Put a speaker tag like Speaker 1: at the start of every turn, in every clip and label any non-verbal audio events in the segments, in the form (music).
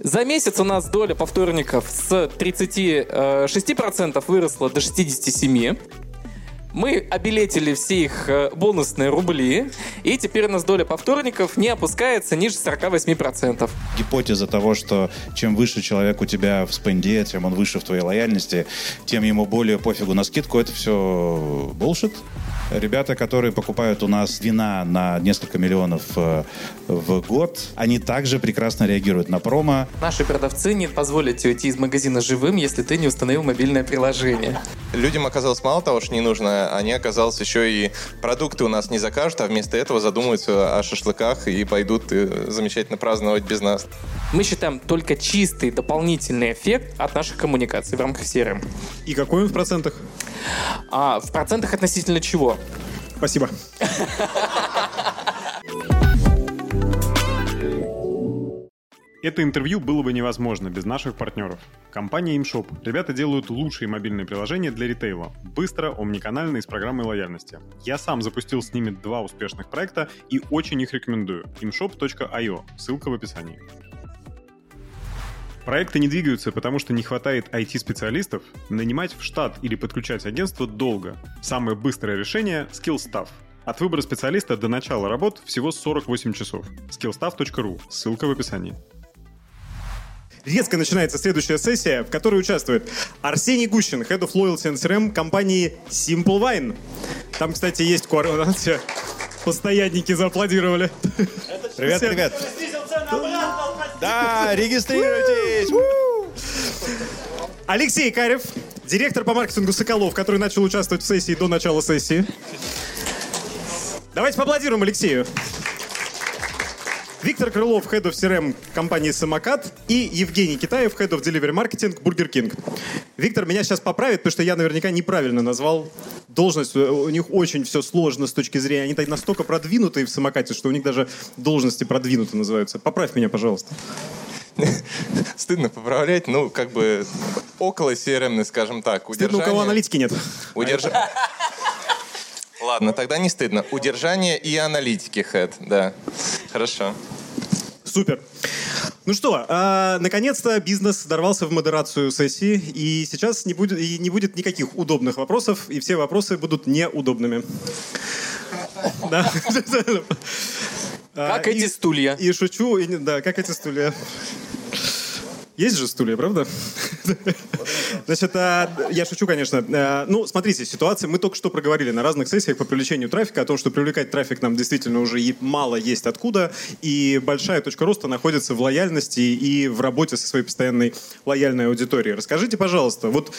Speaker 1: За месяц у нас доля повторников с 36% выросла до 67%. Мы обилетили все их э, бонусные рубли, и теперь у нас доля повторников не опускается ниже 48%.
Speaker 2: Гипотеза того, что чем выше человек у тебя в спенде, тем он выше в твоей лояльности, тем ему более пофигу на скидку, это все bullshit. Ребята, которые покупают у нас вина на несколько миллионов э, в год, они также прекрасно реагируют на промо.
Speaker 1: Наши продавцы не позволят тебе уйти из магазина живым, если ты не установил мобильное приложение.
Speaker 3: Людям оказалось мало того, что не нужно, они оказалось еще и продукты у нас не закажут, а вместо этого задумаются о шашлыках и пойдут э, замечательно праздновать без нас.
Speaker 1: Мы считаем только чистый дополнительный эффект от наших коммуникаций в рамках CRM.
Speaker 4: И какой он в процентах?
Speaker 1: А в процентах относительно чего?
Speaker 4: Спасибо. (laughs) Это интервью было бы невозможно без наших партнеров. Компания ImShop. Ребята делают лучшие мобильные приложения для ритейла. Быстро, омниканально и с программой лояльности. Я сам запустил с ними два успешных проекта и очень их рекомендую. imshop.io. Ссылка в описании. Проекты не двигаются, потому что не хватает IT-специалистов. Нанимать в штат или подключать агентство долго. Самое быстрое решение – SkillStaff. От выбора специалиста до начала работ всего 48 часов. skillstaff.ru. Ссылка в описании. Резко начинается следующая сессия, в которой участвует Арсений Гущин, Head of Loyalty and CRM компании Simple Wine. Там, кстати, есть координация. Постоянники зааплодировали.
Speaker 2: Привет, привет. Да, регистрируйтесь!
Speaker 4: Алексей Карев, директор по маркетингу Соколов, который начал участвовать в сессии до начала сессии. Давайте поаплодируем Алексею. Виктор Крылов, Head of CRM компании «Самокат» и Евгений Китаев, Head of Delivery Marketing Burger King. Виктор меня сейчас поправит, потому что я наверняка неправильно назвал должность. У них очень все сложно с точки зрения... Они настолько продвинутые в «Самокате», что у них даже должности продвинуты называются. Поправь меня, пожалуйста. (laughs)
Speaker 3: Стыдно поправлять, ну, как бы около CRM, скажем так.
Speaker 4: Стыдно, у кого аналитики нет.
Speaker 3: Удержа... (laughs) Ладно, тогда не стыдно. Удержание и аналитики, Хэт, да. Хорошо.
Speaker 4: Супер. Ну что, э, наконец-то бизнес дорвался в модерацию сессии, и сейчас не будет, и не будет никаких удобных вопросов, и все вопросы будут неудобными. (laughs)
Speaker 1: Как эти стулья.
Speaker 4: И шучу, да, как эти стулья. Есть же стулья, правда? Значит, а, я шучу, конечно. А, ну, смотрите, ситуация, мы только что проговорили на разных сессиях по привлечению трафика, о том, что привлекать трафик нам действительно уже мало есть откуда, и большая точка роста находится в лояльности и в работе со своей постоянной лояльной аудиторией. Расскажите, пожалуйста, вот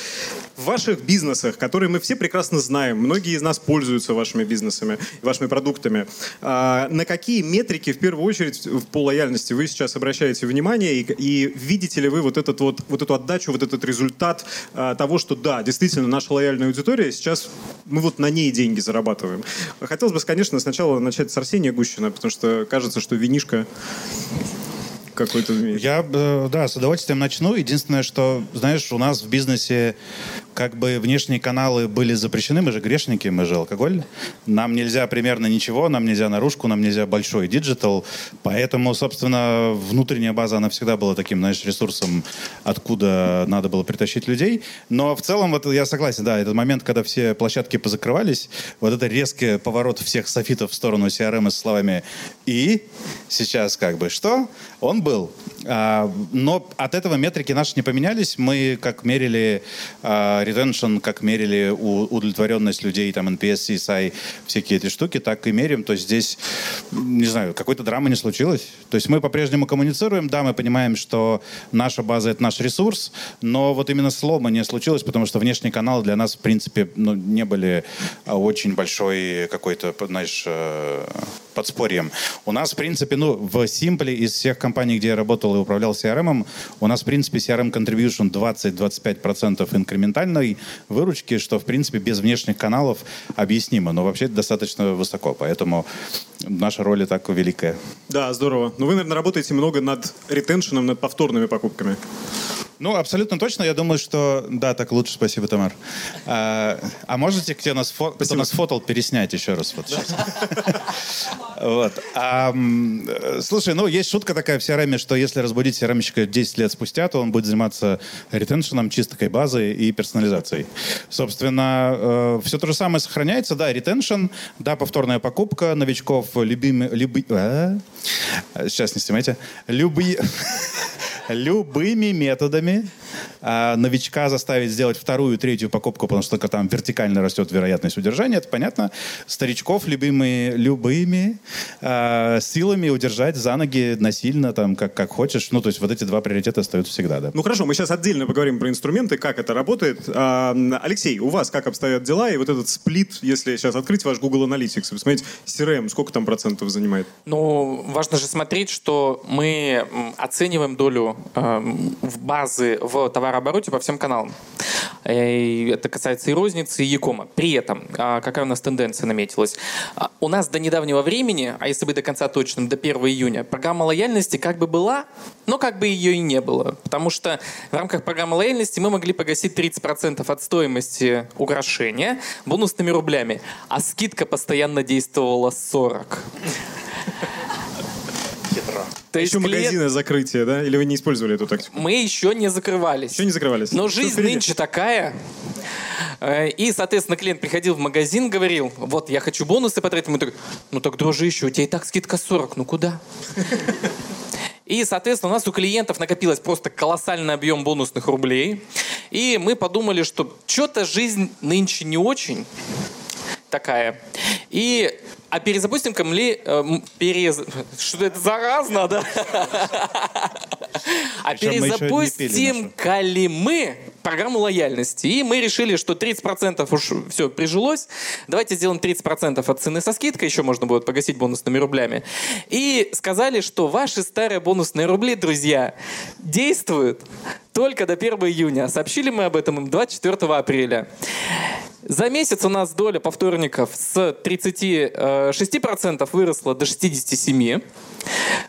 Speaker 4: в ваших бизнесах, которые мы все прекрасно знаем, многие из нас пользуются вашими бизнесами, вашими продуктами, а, на какие метрики, в первую очередь, по лояльности вы сейчас обращаете внимание, и, и видите ли вы вот, этот вот, вот эту отдачу, вот этот результат э, того, что да, действительно, наша лояльная аудитория, сейчас мы вот на ней деньги зарабатываем. Хотелось бы, конечно, сначала начать с Арсения Гущина, потому что кажется, что винишка какой-то
Speaker 2: Я, э, да, с удовольствием начну. Единственное, что, знаешь, у нас в бизнесе как бы внешние каналы были запрещены, мы же грешники, мы же алкоголь. Нам нельзя примерно ничего, нам нельзя наружку, нам нельзя большой digital. Поэтому, собственно, внутренняя база, она всегда была таким, знаешь, ресурсом, откуда надо было притащить людей. Но в целом, вот я согласен, да, этот момент, когда все площадки позакрывались, вот это резкий поворот всех софитов в сторону CRM с словами «и сейчас как бы что?» Он был. А, но от этого метрики наши не поменялись. Мы как мерили а, retention, как мерили удовлетворенность людей, там, NPS, CSI, всякие эти штуки, так и мерим. То есть здесь, не знаю, какой-то драмы не случилось. То есть мы по-прежнему коммуницируем, да, мы понимаем, что наша база — это наш ресурс, но вот именно слома не случилось, потому что внешние каналы для нас, в принципе, ну, не были а, очень большой какой-то, знаешь, э, подспорьем. У нас, в принципе, ну, в Simple из всех компаний, где я работал и управлял CRM, у нас, в принципе, CRM contribution 20-25% инкрементальной выручки, что, в принципе, без внешних каналов объяснимо, но вообще достаточно высоко, поэтому наша роль и так великая.
Speaker 4: Да, здорово. Но вы, наверное, работаете много над ретеншеном, над повторными покупками.
Speaker 2: Ну, абсолютно точно. Я думаю, что... Да, так лучше. Спасибо, Тамар. А, а можете, кто нас, фо... кто нас фотал, переснять еще раз? Вот, сейчас. вот. А, слушай, ну, есть шутка такая в CRM, что если разбудить CRM-щика 10 лет спустя, то он будет заниматься ретеншеном, чисткой базы и персонализацией. Собственно, э, все то же самое сохраняется. Да, ретеншн, да, повторная покупка новичков, любимый... Люби... А? Сейчас не снимайте. Люби... (laughs) любыми методами а, новичка заставить сделать вторую, третью покупку, потому что там вертикально растет вероятность удержания, это понятно. Старичков любимые, любыми а, силами удержать за ноги насильно, там, как, как хочешь. Ну, то есть вот эти два приоритета остаются всегда, да.
Speaker 4: Ну, хорошо, мы сейчас отдельно поговорим про инструменты, как это работает. А, Алексей, у вас как обстоят дела? И вот этот сплит, если сейчас открыть ваш Google Analytics, посмотреть CRM, сколько там процентов занимает?
Speaker 1: Ну, важно же смотреть, что мы оцениваем долю в базы в товарообороте по всем каналам. Это касается и розницы, и Якома. При этом, а, какая у нас тенденция наметилась? А, у нас до недавнего времени, а если быть до конца точным, до 1 июня, программа лояльности как бы была, но как бы ее и не было. Потому что в рамках программы лояльности мы могли погасить 30% от стоимости украшения бонусными рублями, а скидка постоянно действовала 40.
Speaker 4: То есть еще клиент... магазины закрытия, да? Или вы не использовали эту тактику?
Speaker 1: Мы еще не закрывались.
Speaker 4: Еще не закрывались.
Speaker 1: Но жизнь впереди? нынче такая. Э, и, соответственно, клиент приходил в магазин, говорил, вот, я хочу бонусы потратить. Мы такой, ну так, дружище, у тебя и так скидка 40, ну куда? И, соответственно, у нас у клиентов накопилось просто колоссальный объем бонусных рублей. И мы подумали, что что-то жизнь нынче не очень такая. И а перезапустим-ка мы... Э, перез... (laughs) Что это заразно, да? (laughs) А перезапустим-ка ли мы программу лояльности? И мы решили, что 30% уж все прижилось. Давайте сделаем 30% от цены со скидкой. Еще можно будет погасить бонусными рублями. И сказали, что ваши старые бонусные рубли, друзья, действуют только до 1 июня. Сообщили мы об этом им 24 апреля. За месяц у нас доля повторников с 36% выросла до 67%.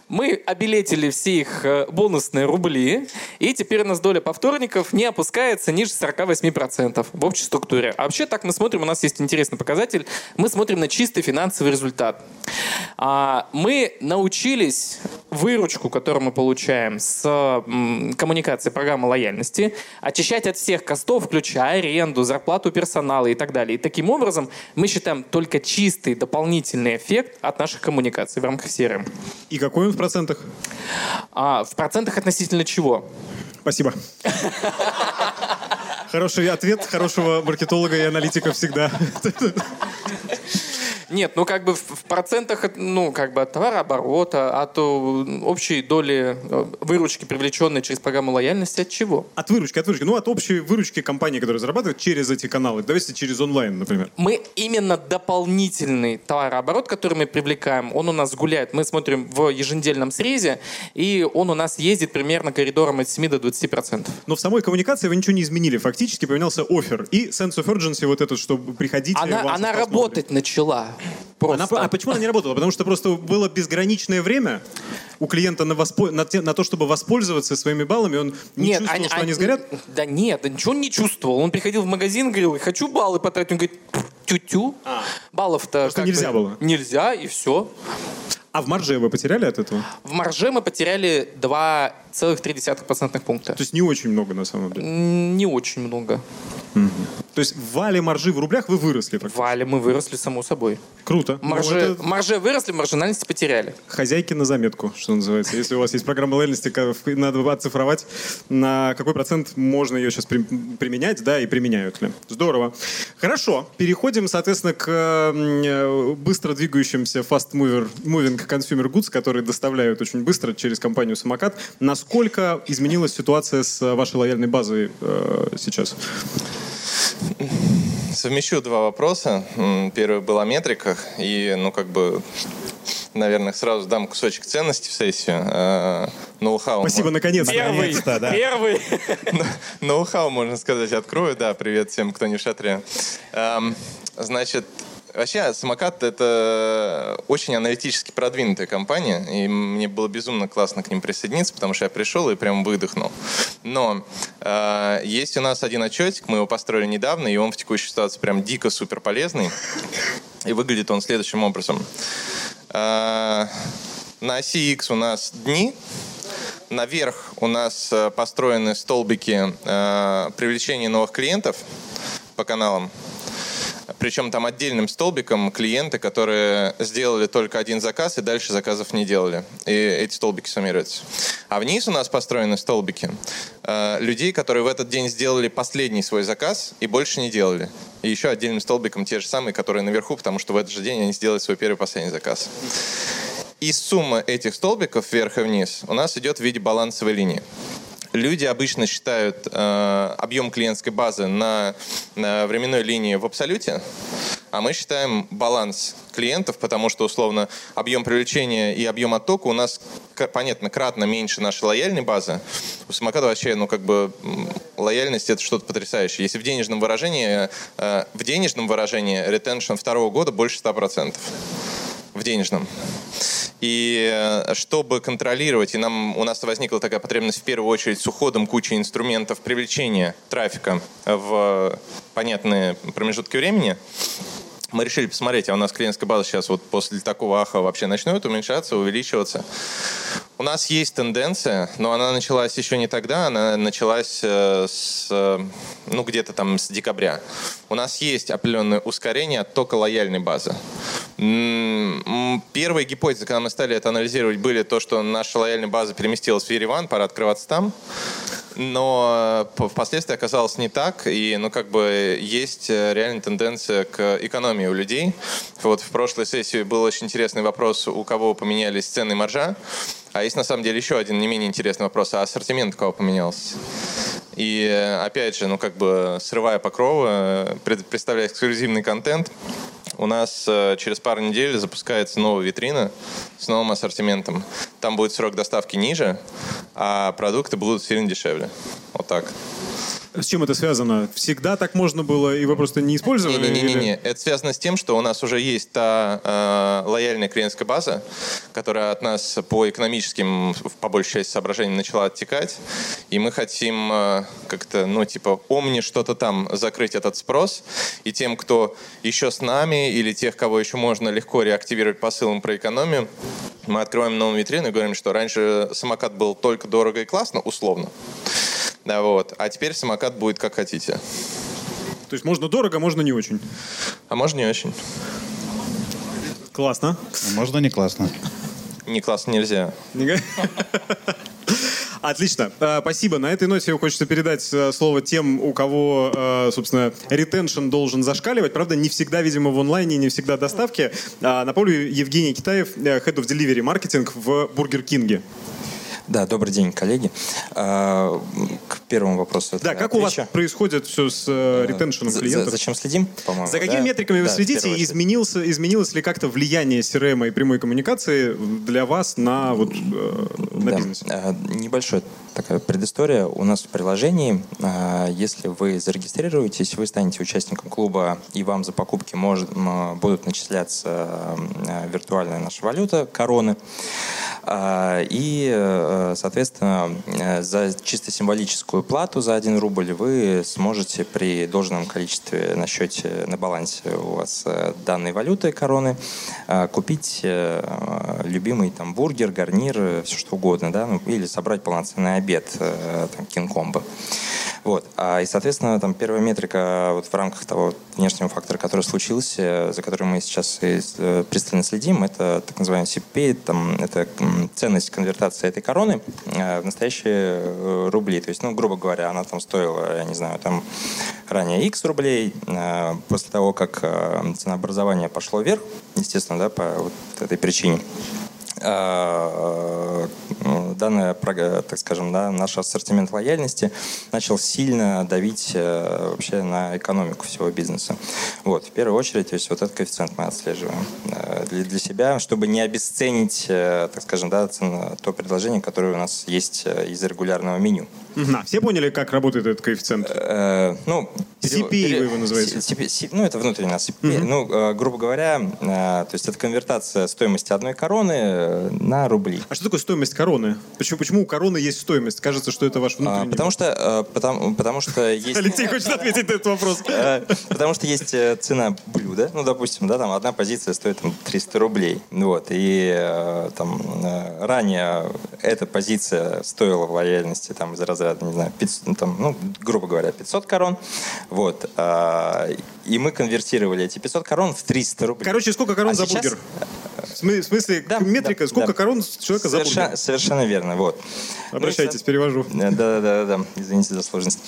Speaker 1: Мы обилетили все их э, бонусные рубли, и теперь у нас доля повторников не опускается ниже 48% в общей структуре. А вообще так мы смотрим, у нас есть интересный показатель, мы смотрим на чистый финансовый результат. А, мы научились выручку, которую мы получаем с коммуникации программы лояльности, очищать от всех костов, включая аренду, зарплату персонала и так далее. И таким образом мы считаем только чистый дополнительный эффект от наших коммуникаций в рамках CRM.
Speaker 4: И какой он в процентах?
Speaker 1: А, в процентах относительно чего?
Speaker 4: Спасибо. Хороший ответ хорошего маркетолога и аналитика всегда.
Speaker 1: Нет, ну как бы в, процентах, ну как бы от товарооборота, от общей доли э, выручки, привлеченной через программу лояльности, от чего?
Speaker 4: От выручки, от выручки. Ну, от общей выручки компании, которая зарабатывает через эти каналы. Давайте через онлайн, например.
Speaker 1: Мы именно дополнительный товарооборот, который мы привлекаем, он у нас гуляет. Мы смотрим в еженедельном срезе, и он у нас ездит примерно коридором от 7 до 20%.
Speaker 4: Но в самой коммуникации вы ничего не изменили. Фактически поменялся офер. И sense of urgency вот этот, чтобы приходить...
Speaker 1: Она, она работать начала.
Speaker 4: Просто. Она, а почему она не работала? Потому что просто было безграничное время у клиента на, воспо... на, те... на то, чтобы воспользоваться своими баллами. Он не нет, чувствовал, они, что они, они сгорят?
Speaker 1: Да нет, ничего он не чувствовал. Он приходил в магазин, говорил, хочу баллы потратить. Он говорит, тю-тю. А. Баллов-то...
Speaker 4: нельзя
Speaker 1: бы,
Speaker 4: было?
Speaker 1: Нельзя, и все.
Speaker 4: А в марже вы потеряли от этого?
Speaker 1: В марже мы потеряли 2,3% пункта.
Speaker 4: То есть не очень много на самом деле?
Speaker 1: Не очень много.
Speaker 4: Угу. То есть в вале маржи в рублях вы выросли?
Speaker 1: В вале мы выросли, само собой.
Speaker 4: Круто.
Speaker 1: Маржи, ну, это... маржи выросли, маржинальности потеряли.
Speaker 4: Хозяйки на заметку, что называется. Если у вас есть программа лояльности, надо оцифровать, на какой процент можно ее сейчас применять, да, и применяют ли. Здорово. Хорошо. Переходим, соответственно, к э, быстро двигающимся fast mover, moving consumer goods, которые доставляют очень быстро через компанию «Самокат». Насколько изменилась ситуация с вашей лояльной базой э, сейчас?
Speaker 3: Совмещу два вопроса. Первый был о метриках. И, ну, как бы, наверное, сразу дам кусочек ценности в сессию. Э, ноу-хау.
Speaker 4: Спасибо, наконец.
Speaker 1: Первый, да. Первый.
Speaker 3: Ноу-хау, можно сказать, открою. Да, привет всем, кто не в шатре. Эм, значит, Вообще, самокат — это очень аналитически продвинутая компания, и мне было безумно классно к ним присоединиться, потому что я пришел и прям выдохнул. Но А, Есть у нас один отчетик, мы его построили недавно, и он в текущей ситуации прям дико супер полезный. И выглядит он следующим образом. А, На оси X у нас дни, наверх у нас э, построены столбики э, привлечения новых клиентов по каналам. Причем там отдельным столбиком клиенты, которые сделали только один заказ и дальше заказов не делали. И эти столбики суммируются. А вниз у нас построены столбики э, людей, которые в этот день сделали последний свой заказ и больше не делали. И еще отдельным столбиком те же самые, которые наверху, потому что в этот же день они сделали свой первый последний заказ. И сумма этих столбиков вверх и вниз у нас идет в виде балансовой линии. Люди обычно считают э, объем клиентской базы на, на временной линии в абсолюте, а мы считаем баланс клиентов, потому что, условно, объем привлечения и объем оттока у нас, понятно, кратно меньше нашей лояльной базы. У самоката вообще, ну, как бы, лояльность — это что-то потрясающее. Если в денежном выражении, э, в денежном выражении ретеншн второго года больше 100%. В денежном. И э, чтобы контролировать, и нам, у нас возникла такая потребность в первую очередь с уходом кучи инструментов привлечения трафика в понятные промежутки времени, мы решили посмотреть, а у нас клиентская база сейчас вот после такого аха вообще начнет уменьшаться, увеличиваться. У нас есть тенденция, но она началась еще не тогда, она началась э, с, э, ну, где-то там с декабря. У нас есть определенное ускорение оттока лояльной базы. Первые гипотезы, когда мы стали это анализировать, были то, что наша лояльная база переместилась в Ереван, пора открываться там. Но э, впоследствии оказалось не так, и ну как бы есть реальная тенденция к экономии у людей. Вот в прошлой сессии был очень интересный вопрос, у кого поменялись цены маржа. А есть на самом деле еще один не менее интересный вопрос, а ассортимент у кого поменялся? И э, опять же, ну как бы срывая покровы, э, пред- представляя эксклюзивный контент, у нас э, через пару недель запускается новая витрина с новым ассортиментом. Там будет срок доставки ниже, а продукты будут сильно дешевле. Вот так.
Speaker 4: С чем это связано? Всегда так можно было, и вы просто не использовали?
Speaker 3: Не-не-не,
Speaker 4: или-
Speaker 3: это связано с тем, что у нас уже есть та э, лояльная клиентская база, которая от нас по экономическим, по большей части соображениям, начала оттекать, и мы хотим э, как-то, ну, типа, омни что-то там закрыть этот спрос, и тем, кто еще с нами, или тех, кого еще можно легко реактивировать посылом про экономию, мы открываем новую витрину и говорим, что раньше самокат был только дорого и классно, условно, да, вот. А теперь самокат будет как хотите.
Speaker 4: То есть можно дорого, можно не очень.
Speaker 3: А можно не очень.
Speaker 4: Классно.
Speaker 2: А Можно не классно.
Speaker 3: Не классно нельзя.
Speaker 4: Отлично. А, Спасибо. На этой ноте хочется передать э, слово тем, у кого, э, собственно, ретеншн должен зашкаливать. Правда, не всегда, видимо, в онлайне, не всегда доставки. А, Напомню, Евгений Китаев, э, Head of Delivery Marketing в Бургер Кинге.
Speaker 5: Да, добрый день, коллеги. А, К первому вопросу.
Speaker 4: Да, как у вас
Speaker 5: отвечу.
Speaker 4: происходит все с э, ретеншеном
Speaker 5: За- за-
Speaker 4: клиентов?
Speaker 5: Зачем следим, по-моему?
Speaker 4: За какими
Speaker 5: да?
Speaker 4: метриками вы
Speaker 5: Да,
Speaker 4: следите? изменился, изменилось ли как-то влияние CRM и прямой коммуникации для вас на, вот, э, на
Speaker 5: Да.
Speaker 4: бизнесе?
Speaker 5: А, Небольшая такая предыстория. У нас в приложении, если вы зарегистрируетесь, вы станете участником клуба, и вам за покупки может, будут начисляться виртуальная наша валюта, короны. А, И, э, соответственно, э, за чисто символическую плату за 1 рубль вы сможете при должном количестве на счете, на балансе у вас э, данной валюты, короны, купить любимый там бургер, гарнир, все что угодно, да, ну, или собрать полноценный обед, там, кинкомбо. Вот. А, и, соответственно, там первая метрика вот в рамках того внешнего фактора, который случился, за которым мы сейчас и, э, пристально следим, это так называемый CPP, там, это ценность конвертации этой короны э, в настоящие э, рубли. То есть, ну, грубо говоря, она там стоила, я не знаю, там ранее X рублей. Э, После того, как э, ценообразование пошло вверх, естественно, да, по вот этой причине, э, э, данная, прога- так скажем, да, наш ассортимент лояльности начал сильно давить э, вообще на экономику всего бизнеса. Вот, в первую очередь, то есть вот этот коэффициент мы отслеживаем э, для, для себя, чтобы не обесценить, э, так скажем, да, то предложение, которое у нас есть э, из регулярного меню.
Speaker 4: А, все поняли, как работает этот коэффициент?
Speaker 5: Э, ну,
Speaker 4: CPA вы его называете?
Speaker 5: С- CP C- ну, это внутренний у нас CPA. Ну, э, грубо говоря, э, то есть это конвертация стоимости одной короны э, на рубли.
Speaker 4: А что такое стоимость короны? Почему, почему у короны есть стоимость? Кажется, что это ваш
Speaker 5: А,
Speaker 4: внутренний...
Speaker 5: потому что, потому, потому что (laughs) есть...
Speaker 4: Алексей хочет ответить на этот вопрос.
Speaker 5: Потому что есть цена блюда, ну, допустим, да, там одна позиция стоит там, 300 рублей, вот, и там ранее эта позиция стоила в лояльности там из разряда, не знаю, 500, ну, там, ну, грубо говоря, 500 корон, вот, а, и мы конвертировали эти 500 корон в 300 рублей.
Speaker 4: Короче, сколько корон
Speaker 5: А
Speaker 4: за
Speaker 5: сейчас-
Speaker 4: бургер? В смы- в смысле,
Speaker 5: Да,
Speaker 4: метрика,
Speaker 5: да,
Speaker 4: сколько
Speaker 5: да.
Speaker 4: корон человека за
Speaker 5: Совершенно,
Speaker 4: бургер?
Speaker 5: совершенно верно, вот. Ну
Speaker 4: Обращайтесь, перевожу.
Speaker 5: да, да, да, да, извините за сложность.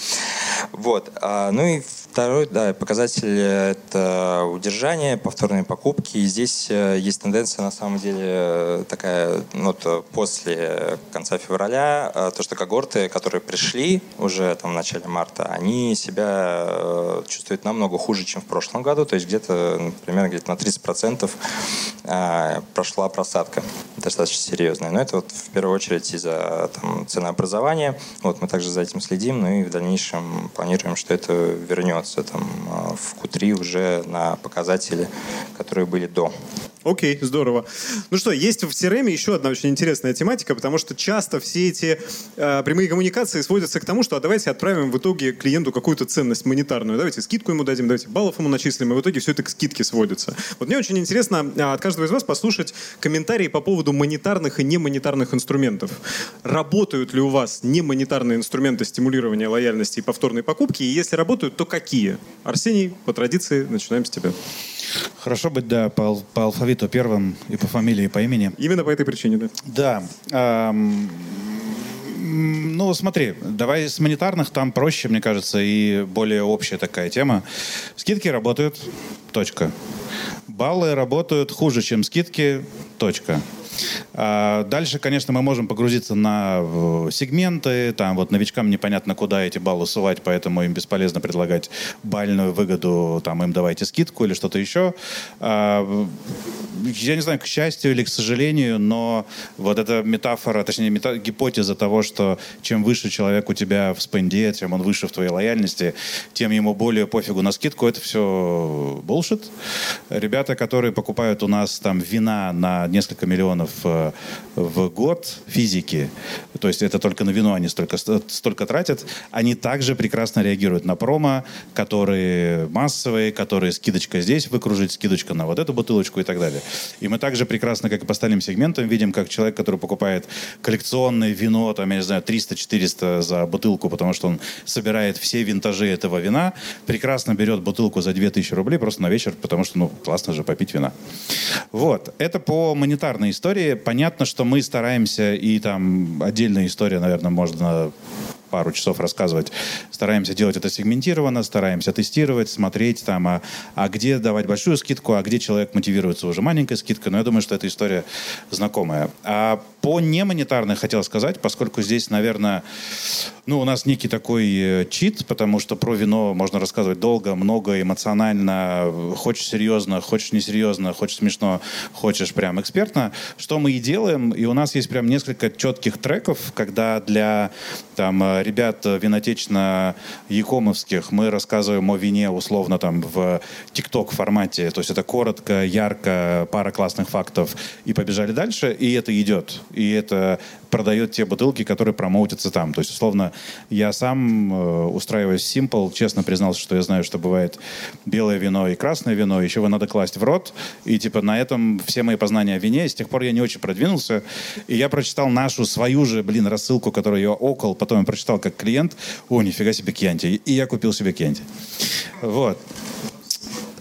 Speaker 5: Вот. а, ну и второй, да, показатель это удержание, повторные покупки. И здесь э, есть тенденция, на самом деле, э, такая, ну, вот, э, после конца февраля, э, то, что когорты, которые пришли уже там в начале марта, они себя э, чувствуют намного хуже, чем в прошлом году. То есть где-то, например, где-то на 30% э, прошла просадка достаточно серьезная. Но это вот в первую очередь из-за там, ценообразования. Вот мы также за этим следим, ну и в дальнейшем планируем, что это вернется там, э, в Q3 уже на показатели, которые были до.
Speaker 4: Окей, здорово. Ну что, есть в CRM еще одна очень интересная тематика, потому что часто все эти э, прямые коммуникации сводятся к тому, что а давайте отправим в итоге клиенту какую-то ценность монетарную, давайте скидку ему дадим, давайте баллов ему начислим, и в итоге все это к скидке сводится. Вот мне очень интересно а, от каждого из вас послушать комментарии по поводу монетарных и немонетарных инструментов. Работают ли у вас немонетарные инструменты стимулирования лояльности и повторной покупки, и если работают, то какие? Арсений, по традиции, начинаем с тебя.
Speaker 2: Хорошо быть, да, по, по алфавиту первым и по фамилии, и по имени.
Speaker 4: Именно по этой причине, да.
Speaker 2: Да. ам, м, ну, смотри, давай с монетарных там проще, мне кажется, и более общая такая тема. Скидки работают, точка. Баллы работают хуже, чем скидки, точка. А дальше, конечно, мы можем погрузиться на сегменты, там вот новичкам непонятно, куда эти баллы сувать, поэтому им бесполезно предлагать бальную выгоду, там им давайте скидку или что-то еще. А, я не знаю, к счастью или к сожалению, но вот эта метафора, точнее мета- гипотеза того, что чем выше человек у тебя в спенде, чем он выше в твоей лояльности, тем ему более пофигу на скидку, это все bullshit. Ребята, которые покупают у нас там вина на несколько миллионов э, в год физики, то есть это только на вино они столько, столько тратят, они также прекрасно реагируют на промо, которые массовые, которые скидочка здесь выкружить, скидочка на вот эту бутылочку и так далее. И мы также прекрасно, как и по остальным сегментам, видим, как человек, который покупает коллекционное вино, там, я не знаю, 300-400 за бутылку, потому что он собирает все винтажи этого вина, прекрасно берет бутылку за 2000 рублей просто на вечер, потому что, ну, классно же попить вина. Вот. Это по монетарной истории. Понятно, что мы стараемся, и там отдельная история, наверное, можно пару часов рассказывать. Стараемся делать это сегментированно, стараемся тестировать, смотреть там, а, а где давать большую скидку, а где человек мотивируется уже маленькой скидкой. Но я думаю, что эта история знакомая. А по немонетарной хотел сказать, поскольку здесь, наверное, ну, у нас некий такой э, чит, потому что про вино можно рассказывать долго, много, эмоционально, хочешь серьезно, хочешь несерьезно, хочешь смешно, хочешь прям экспертно. Что мы и делаем, и у нас есть прям несколько четких треков, когда для там э, ребят винотечно якомовских мы рассказываем о вине условно там в тикток формате, то есть это коротко, ярко, пара классных фактов, и побежали дальше, и это идет, и это продает те бутылки, которые промоутятся там. То есть, условно, я сам, э, устраиваясь Simple, честно признался, что я знаю, что бывает белое вино и красное вино, еще его надо класть в рот, и типа на этом все мои познания о вине, с тех пор я не очень продвинулся, и я прочитал нашу, свою же, блин, рассылку, которую я окол, потом я прочитал как клиент, о, нифига себе Кьянти, и я купил себе Кьянти. Вот.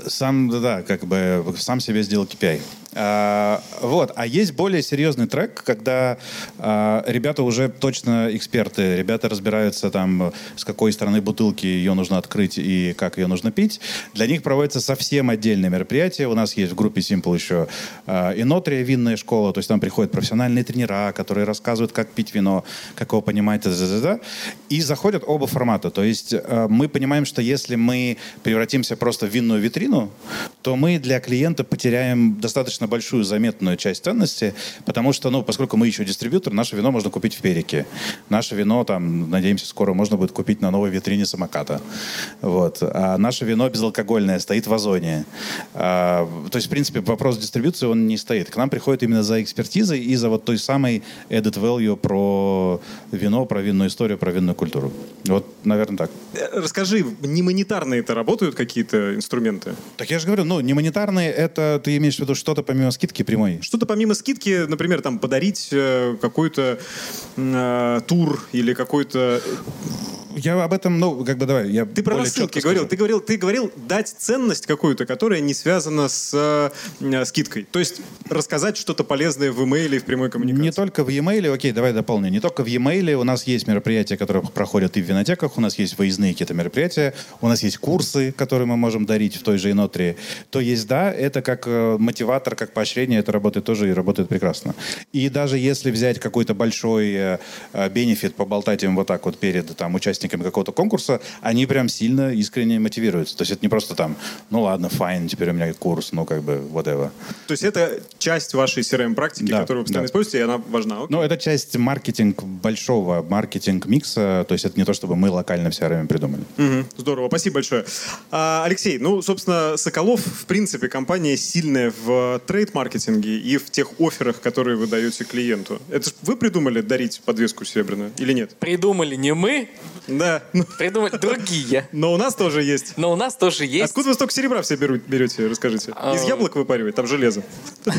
Speaker 2: Сам, да, как бы сам себе сделал KPI. А, вот. А есть более серьезный трек, когда а, ребята уже точно эксперты, ребята разбираются там, с какой стороны бутылки ее нужно открыть и как ее нужно пить. Для них проводится совсем отдельное мероприятие. У нас есть в группе Simple еще а, Инотрия винная школа, то есть там приходят профессиональные тренера, которые рассказывают, как пить вино, как его понимать, и заходят оба формата. То есть а, мы понимаем, что если мы превратимся просто в винную витрину, то мы для клиента потеряем достаточно большую заметную часть ценности, потому что, ну, поскольку мы еще дистрибьютор, наше вино можно купить в Перике. Наше вино, там, надеемся, скоро можно будет купить на новой витрине самоката. Вот. А наше вино безалкогольное стоит в Озоне. А, то есть, в принципе, вопрос дистрибьюции, он не стоит. К нам приходит именно за экспертизой и за вот той самой added value про вино, про винную историю, про винную культуру. Вот, наверное, так.
Speaker 4: Э, Расскажи, не монетарные это работают какие-то инструменты?
Speaker 2: Так я же говорю, ну, не монетарные, это ты имеешь в виду что-то помимо скидки прямой?
Speaker 4: Что-то помимо скидки, например, там подарить э, какой-то э, тур или какой-то...
Speaker 2: Я об этом, ну, как бы давай, я
Speaker 4: Ты про рассылки говорил. Ты говорил, ты говорил дать ценность какую-то, которая не связана с э, скидкой. То есть рассказать что-то полезное в имейле и в прямой коммуникации.
Speaker 2: Не только в e-mail, окей, давай дополню. Не только в e-mail, у нас есть мероприятия, которые проходят и в винотеках, у нас есть выездные какие-то мероприятия, у нас есть курсы, которые мы можем дарить в той же инотре. То есть, да, это как э, мотиватор, как поощрение, это работает тоже и работает прекрасно. И даже если взять какой-то большой э, э, бенефит, поболтать им вот так вот перед там, участниками какого-то конкурса, они прям сильно искренне мотивируются. То есть это не просто там, ну ладно, fine, теперь у меня курс, ну как бы whatever.
Speaker 4: То есть это часть вашей CRM-практики,
Speaker 2: Да,
Speaker 4: которую вы постоянно
Speaker 2: да.
Speaker 4: используете, и она важна. Окей.
Speaker 2: Ну, это часть маркетинг большого маркетинг-микса, то есть это не то, чтобы мы локально в CRM придумали.
Speaker 4: Мгм. Здорово, спасибо большое. А, Алексей, ну, собственно, Соколов, в принципе, компания сильная в trade-маркетинге и в тех офферах, которые вы даете клиенту. Это вы придумали дарить подвеску серебряную или нет?
Speaker 1: Придумали не мы,
Speaker 4: Да. Ну,
Speaker 1: придумали другие.
Speaker 4: Но у нас тоже есть.
Speaker 1: Но у нас тоже есть...
Speaker 4: Откуда вы столько серебра все берете, расскажите? Из
Speaker 1: А,
Speaker 4: яблок выпаривать, там железо. (laughs)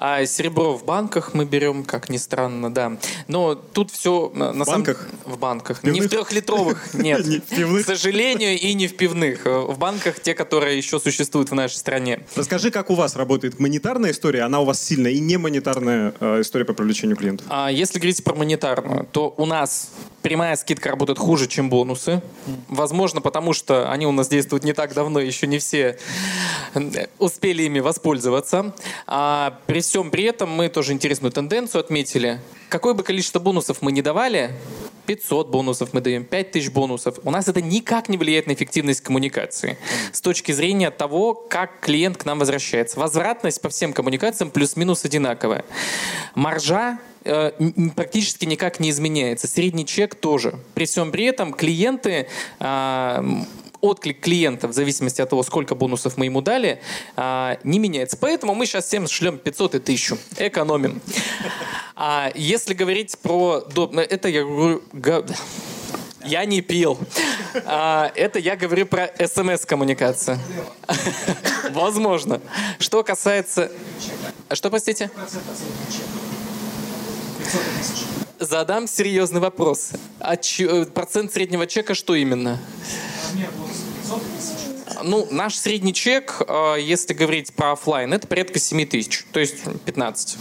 Speaker 1: А серебро в банках мы берем, как ни странно, да. Но тут все на в
Speaker 4: банках?
Speaker 1: в банках.
Speaker 4: Пивных?
Speaker 1: Не в трехлитровых, (laughs) нет.
Speaker 4: Не в пивных?
Speaker 1: К сожалению, и не в пивных. Э, В банках те, которые еще существуют в нашей стране.
Speaker 4: Расскажи, как у вас работает монетарная история, она у вас сильная, и не монетарная э, история по привлечению клиентов.
Speaker 1: А если говорить про монетарную, то у нас прямая скидка работает хуже, чем бонусы. Возможно, потому что они у нас действуют не так давно, еще не все э, успели ими воспользоваться. А при всем при этом мы тоже интересную тенденцию отметили. Какое бы количество бонусов мы не давали, 500 бонусов мы даем, 5000 бонусов. У нас это никак не влияет на эффективность коммуникации. С точки зрения того, как клиент к нам возвращается. Возвратность по всем коммуникациям плюс-минус одинаковая. Маржа э, практически никак не изменяется. Средний чек тоже. При всем при этом клиенты м, отклик клиента в зависимости от того, сколько бонусов мы ему дали, а, не меняется. Поэтому мы сейчас всем шлем 500 и 1000. Экономим. А если говорить про... Это я говорю... Я не пил. А, это я говорю про смс-коммуникацию. (laughs) Возможно. Что касается... А Что, простите? Задам серьезный вопрос. А чё- э, процент среднего чека что именно? Ну, наш средний чек, э, если говорить про оффлайн, это порядка 7 тысяч, то есть 15.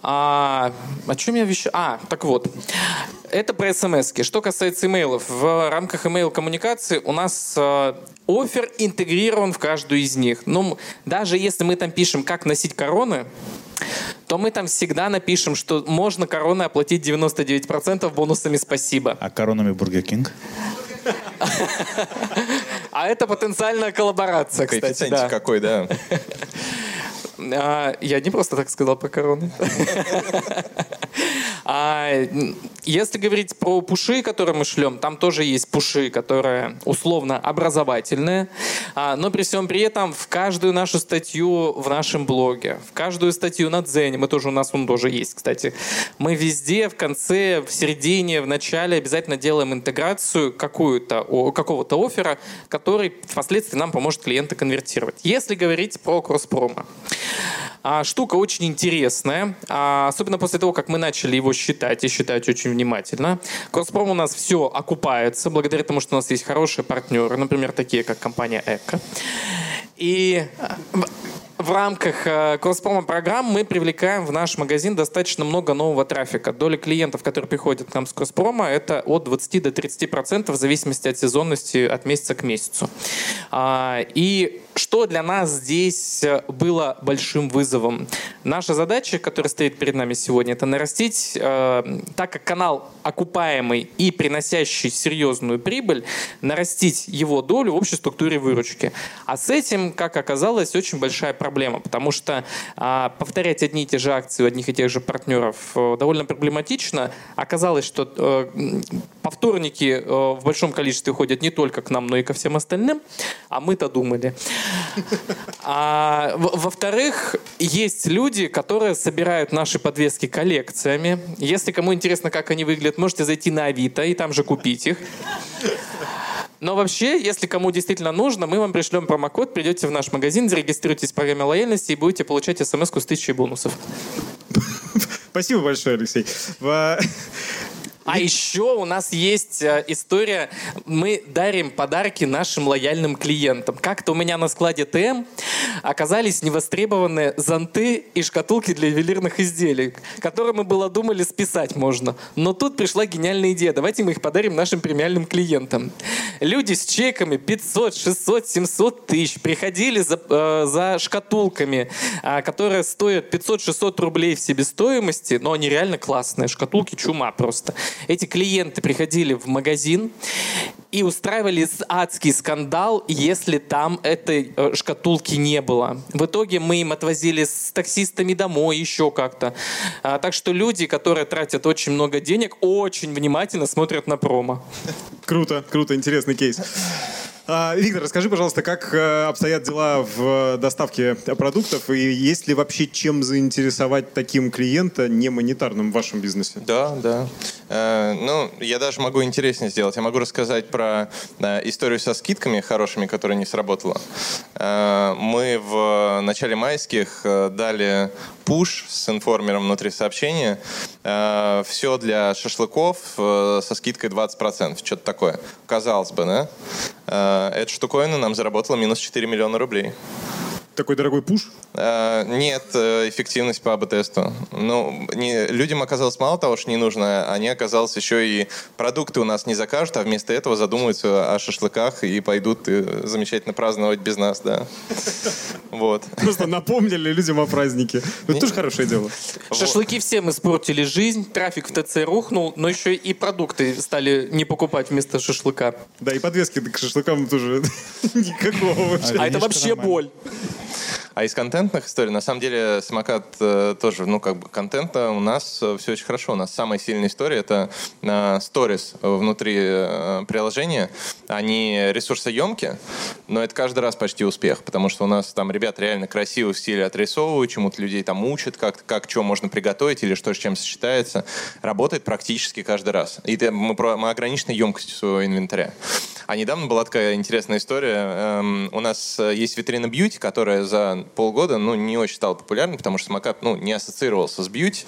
Speaker 1: А, о чем я вещаю? А, так вот. Это про смс -ки. Что касается имейлов, в рамках email-коммуникации у нас э, оффер интегрирован в каждую из них. Ну, даже если мы там пишем, как носить короны, то мы там всегда напишем, что можно короны оплатить 99% бонусами «спасибо».
Speaker 2: А коронами Burger King?
Speaker 1: А это потенциальная коллаборация, кстати.
Speaker 3: Коэффициентик
Speaker 1: да.
Speaker 3: какой, да. (laughs)
Speaker 1: А, я не просто так сказал про короны. (laughs) А, если говорить про пуши, которые мы шлем, там тоже есть пуши, которые условно образовательные, А, но при всем при этом в каждую нашу статью в нашем блоге, в каждую статью на Дзене, мы тоже у нас он тоже есть, кстати, мы везде в конце, в середине, в начале обязательно делаем интеграцию какую-то какого-то оффера, который впоследствии нам поможет клиента конвертировать. Если говорить про кросс-промо, а, штука очень интересная, а, особенно после того, как мы начали его считать и считать очень внимательно. Кроспром у нас все окупается благодаря тому, что у нас есть хорошие партнеры, например, такие как компания Эко. И а, в- рамках э, кросс-промо программ мы привлекаем в наш магазин достаточно много нового трафика. Доля клиентов, которые приходят к нам с кросс-промо, это от 20 до 30 процентов в зависимости от сезонности от месяца к месяцу. А, и что для нас здесь э, было большим вызовом? Наша задача, которая стоит перед нами сегодня, это нарастить, э, так как канал окупаемый и приносящий серьезную прибыль, нарастить его долю в общей структуре выручки. А с этим, как оказалось, очень большая проблема, потому что э, повторять одни и те же акции у одних и тех же партнеров э, довольно проблематично. Оказалось, что э, повторники э, в большом количестве ходят не только к нам, но и ко всем остальным, а мы-то думали. А, во-вторых, есть люди, которые собирают наши подвески коллекциями. Если кому интересно, как они выглядят, можете зайти на Авито и там же купить их. Но вообще, если кому действительно нужно, мы вам пришлем промокод, придете в наш магазин, зарегистрируйтесь в программе лояльности и будете получать смс с тысячей бонусов.
Speaker 4: Спасибо большое, Алексей.
Speaker 1: А еще у нас есть э, история, мы дарим подарки нашим лояльным клиентам. Как-то у меня на складе ТМ оказались невостребованные зонты и шкатулки для ювелирных изделий, которые мы было думали списать можно. Но тут пришла гениальная идея. Давайте мы их подарим нашим премиальным клиентам. Люди с чеками 500, 600, 700 тысяч приходили за, э, за шкатулками, э, которые стоят 500-600 рублей в себестоимости, но они реально классные. Шкатулки чума просто. Эти клиенты приходили в магазин и устраивали адский скандал, если там этой э, шкатулки не было. В итоге мы им отвозили с таксистами домой, еще как-то. А, так что люди, которые тратят очень много денег, очень внимательно смотрят на промо.
Speaker 4: Круто, круто, интересный кейс. А, Виктор, расскажи, пожалуйста, как э, обстоят дела в доставке продуктов и есть ли вообще чем заинтересовать таким клиента не монетарным в вашем бизнесе?
Speaker 3: Да, да. Э, ну, я даже могу интереснее сделать. Я могу рассказать про э, историю со скидками хорошими, которая не сработала. Э, мы в начале майских э, дали пуш с информером внутри сообщения. Э, все для шашлыков э, со скидкой 20%. Что-то такое. Казалось бы, да? Э, эта штуковина нам заработала минус 4 миллиона рублей.
Speaker 4: Такой дорогой пуш?
Speaker 3: Э, нет, э, эффективность по АБ-тесту. Ну, не, людям оказалось мало того, что не нужно, они оказалось еще и продукты у нас не закажут, а вместо этого задумаются о шашлыках и пойдут э, замечательно праздновать без нас, да. (laughs) Вот.
Speaker 4: Просто напомнили людям о празднике. Это тоже хорошее дело.
Speaker 1: Шашлыки всем испортили жизнь, трафик в ТЦ рухнул, но еще и продукты стали не покупать вместо шашлыка.
Speaker 4: Да, и подвески к шашлыкам тоже (laughs) никакого вообще.
Speaker 1: А это вообще боль.
Speaker 3: А из контентных историй, на самом деле, самокат э, тоже, ну, как бы контента у нас э, все очень хорошо. У нас самая сильная история — это э, сторис внутри э, приложения. Они ресурсоемки, но это каждый раз почти успех, потому что у нас там ребят реально красиво в стиле отрисовывают, чему-то людей там учат, как, как что можно приготовить или что с чем сочетается. Работает практически каждый раз. И это мы, про, мы ограничены емкостью своего инвентаря. А недавно была такая интересная история. Эм, у нас э, есть витрина бьюти, которая за полгода ну, не очень стала популярной, потому что самокат ну, не ассоциировался с бьюти.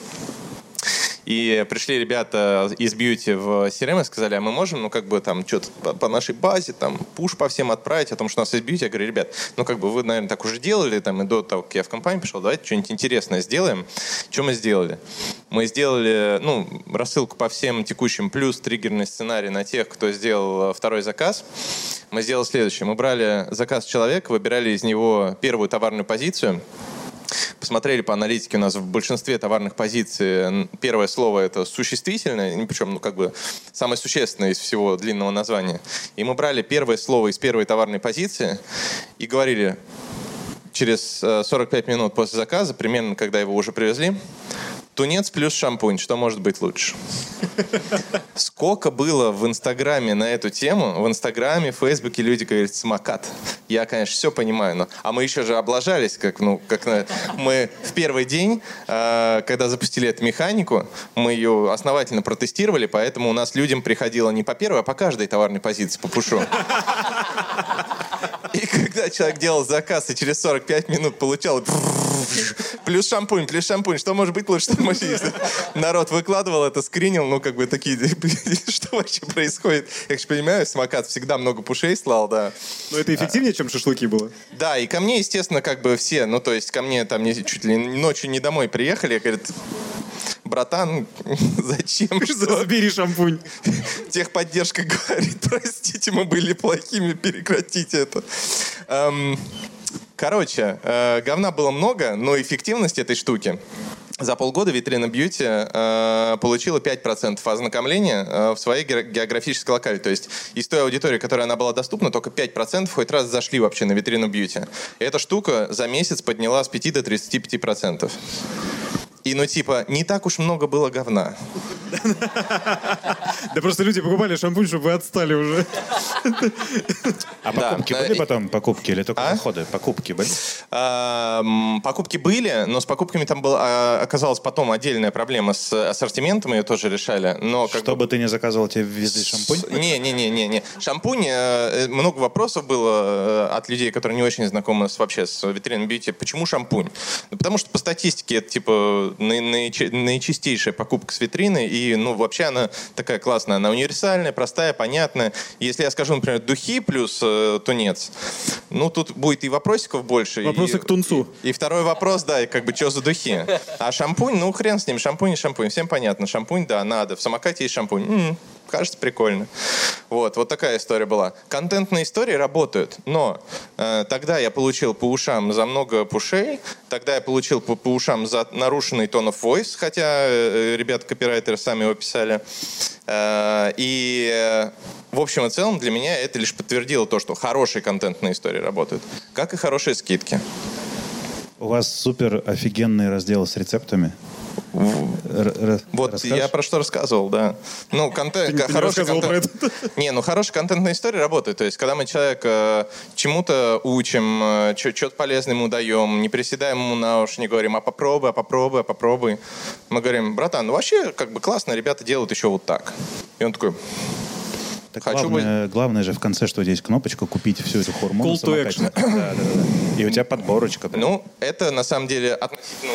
Speaker 3: И пришли ребята из бьюти в CRM и сказали, а мы можем, ну, как бы там, что-то по, нашей базе, там, пуш по всем отправить о том, что у нас есть бьюти. Я говорю, ребят, ну, как бы вы, наверное, так уже делали, там, и до того, как я в компанию пришел, давайте что-нибудь интересное сделаем. Что мы сделали? Мы сделали, ну, рассылку по всем текущим, плюс триггерный сценарий на тех, кто сделал второй заказ. Мы сделали следующее. Мы брали заказ человека, выбирали из него первую товарную позицию, посмотрели по аналитике, у нас в большинстве товарных позиций первое слово это существительное, причем, ну, как бы самое существенное из всего длинного названия. И мы брали первое слово из первой товарной позиции и говорили через 45 э, минут после заказа, примерно когда его уже привезли, Тунец плюс шампунь. Что может быть лучше? Сколько было в Инстаграме на эту тему? В Инстаграме, в Фейсбуке люди говорят «самокат». Я, конечно, все понимаю, но... А мы еще же облажались, как, ну, как на... мы в первый день, э, когда запустили эту механику, мы ее основательно протестировали, поэтому у нас людям приходило не по первой, а по каждой товарной позиции, по пушу. И, когда человек делал заказ и через 45 минут получал плюс шампунь, плюс шампунь, что может быть лучше, что есть? Народ выкладывал это, скринил, ну, как бы такие, (laughs) что вообще происходит? Я же понимаю, самокат всегда много пушей слал, да.
Speaker 4: Но это эффективнее, чем шашлыки было.
Speaker 3: Да, и ко мне, естественно, как бы все, ну, то есть ко мне там чуть ли ночью не домой приехали, говорят, братан, (laughs) зачем? Что? (laughs)
Speaker 4: Забери шампунь. (laughs)
Speaker 3: Техподдержка говорит, простите, мы были плохими, прекратите это. Эм, короче, э, говна было много, но эффективность этой штуки за полгода витрина бьюти э, получила 5% ознакомления э, в своей географической локали. То есть из той аудитории, которая она была доступна, только 5% хоть раз зашли вообще на витрину бьюти. И эта штука за месяц подняла с 5 до 35%. И, ну, типа, не так уж много было говна. (laughs)
Speaker 4: Да просто люди покупали шампунь, чтобы вы отстали уже. (laughs)
Speaker 2: А покупки были потом? Покупки или только заходы? Покупки были?
Speaker 3: Покупки были, но с покупками там была, оказалась потом отдельная проблема с ассортиментом, ее тоже решали. Но
Speaker 2: Что бы ты не заказывал, тебе везли шампунь?
Speaker 3: Не-не-не-не. Шампунь, э, много вопросов было э, от людей, которые не очень знакомы вообще с витриной бьюти. Почему шампунь? Ну, потому что по статистике это типа наичистейшая покупка с витрины, и, ну, вообще она такая классная, она универсальная, простая, понятная. Если я скажу, например, духи плюс э, тунец, ну, тут будет и вопросиков больше.
Speaker 4: Вопросы
Speaker 3: и,
Speaker 4: к тунцу.
Speaker 3: И, и второй вопрос, да, и как бы, что за духи? А шампунь, ну, хрен с ним, шампунь и шампунь, всем понятно, шампунь, да, надо, в самокате есть шампунь. М-м, кажется прикольно. Вот, вот такая история была. Контентные истории работают, но э, тогда я получил по ушам за много пушей, тогда я получил по, по ушам за нарушенный tone of voice, хотя э, ребята-копирайтеры сами его писали. Э, и э, в общем и целом для меня это лишь подтвердило то, что хорошие контентные истории работают, как и хорошие скидки.
Speaker 2: У вас супер офигенный раздел с рецептами.
Speaker 3: Р- вот расскажешь? я про что рассказывал, да. Ну, контент,
Speaker 4: ты,
Speaker 3: хороший
Speaker 4: ты контент... (laughs)
Speaker 3: Не, ну хорошая контентная история работает. То есть, когда мы человека э, чему-то учим, э, что-то полезное ему даем, не приседаем ему на уши, не говорим, а попробуй, а попробуй, а попробуй. Мы говорим, братан, ну вообще, как бы классно, ребята делают еще вот так. И он такой,
Speaker 2: так Хочу главное, быть... главное же в конце, что здесь кнопочка «Купить всю эту хормону
Speaker 4: Call to action.
Speaker 2: Да, да, да. И у тебя подборочка. Да.
Speaker 3: Ну, это на самом деле относительно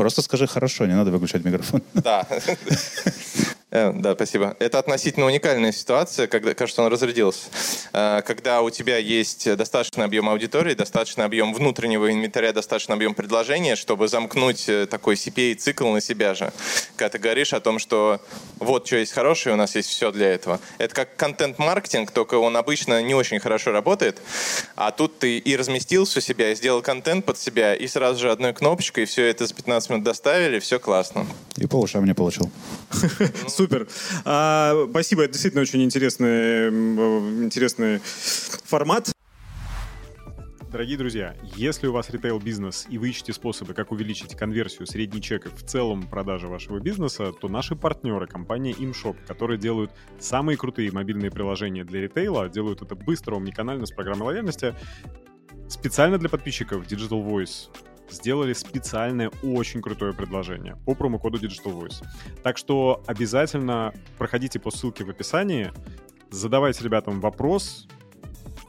Speaker 2: Просто скажи хорошо, не надо выключать микрофон.
Speaker 3: Да. (laughs) Э, да, спасибо. Это относительно уникальная ситуация, когда, кажется, он разрядился. Э, когда у тебя есть достаточный объем аудитории, достаточный объем внутреннего инвентаря, достаточный объем предложения, чтобы замкнуть э, такой CPA-цикл на себя же. Когда ты говоришь о том, что вот что есть хорошее, у нас есть все для этого. Это как контент-маркетинг, только он обычно не очень хорошо работает. А тут ты и разместился у себя, и сделал контент под себя, и сразу же одной кнопочкой все это за 15 минут доставили, все классно.
Speaker 2: И по ушам не получил. (laughs)
Speaker 4: Супер. А, спасибо, это действительно очень интересный, интересный формат. Дорогие друзья, если у вас ритейл-бизнес и вы ищете способы, как увеличить конверсию, средний чек и в целом продажи вашего бизнеса, то наши партнеры, компания ImShop, которые делают самые крутые мобильные приложения для ритейла, делают это быстро, омниканально, с программой лояльности, специально для подписчиков Digital Voice сделали специальное очень крутое предложение по промокоду Digital Voice. Так что обязательно проходите по ссылке в описании, задавайте ребятам вопрос,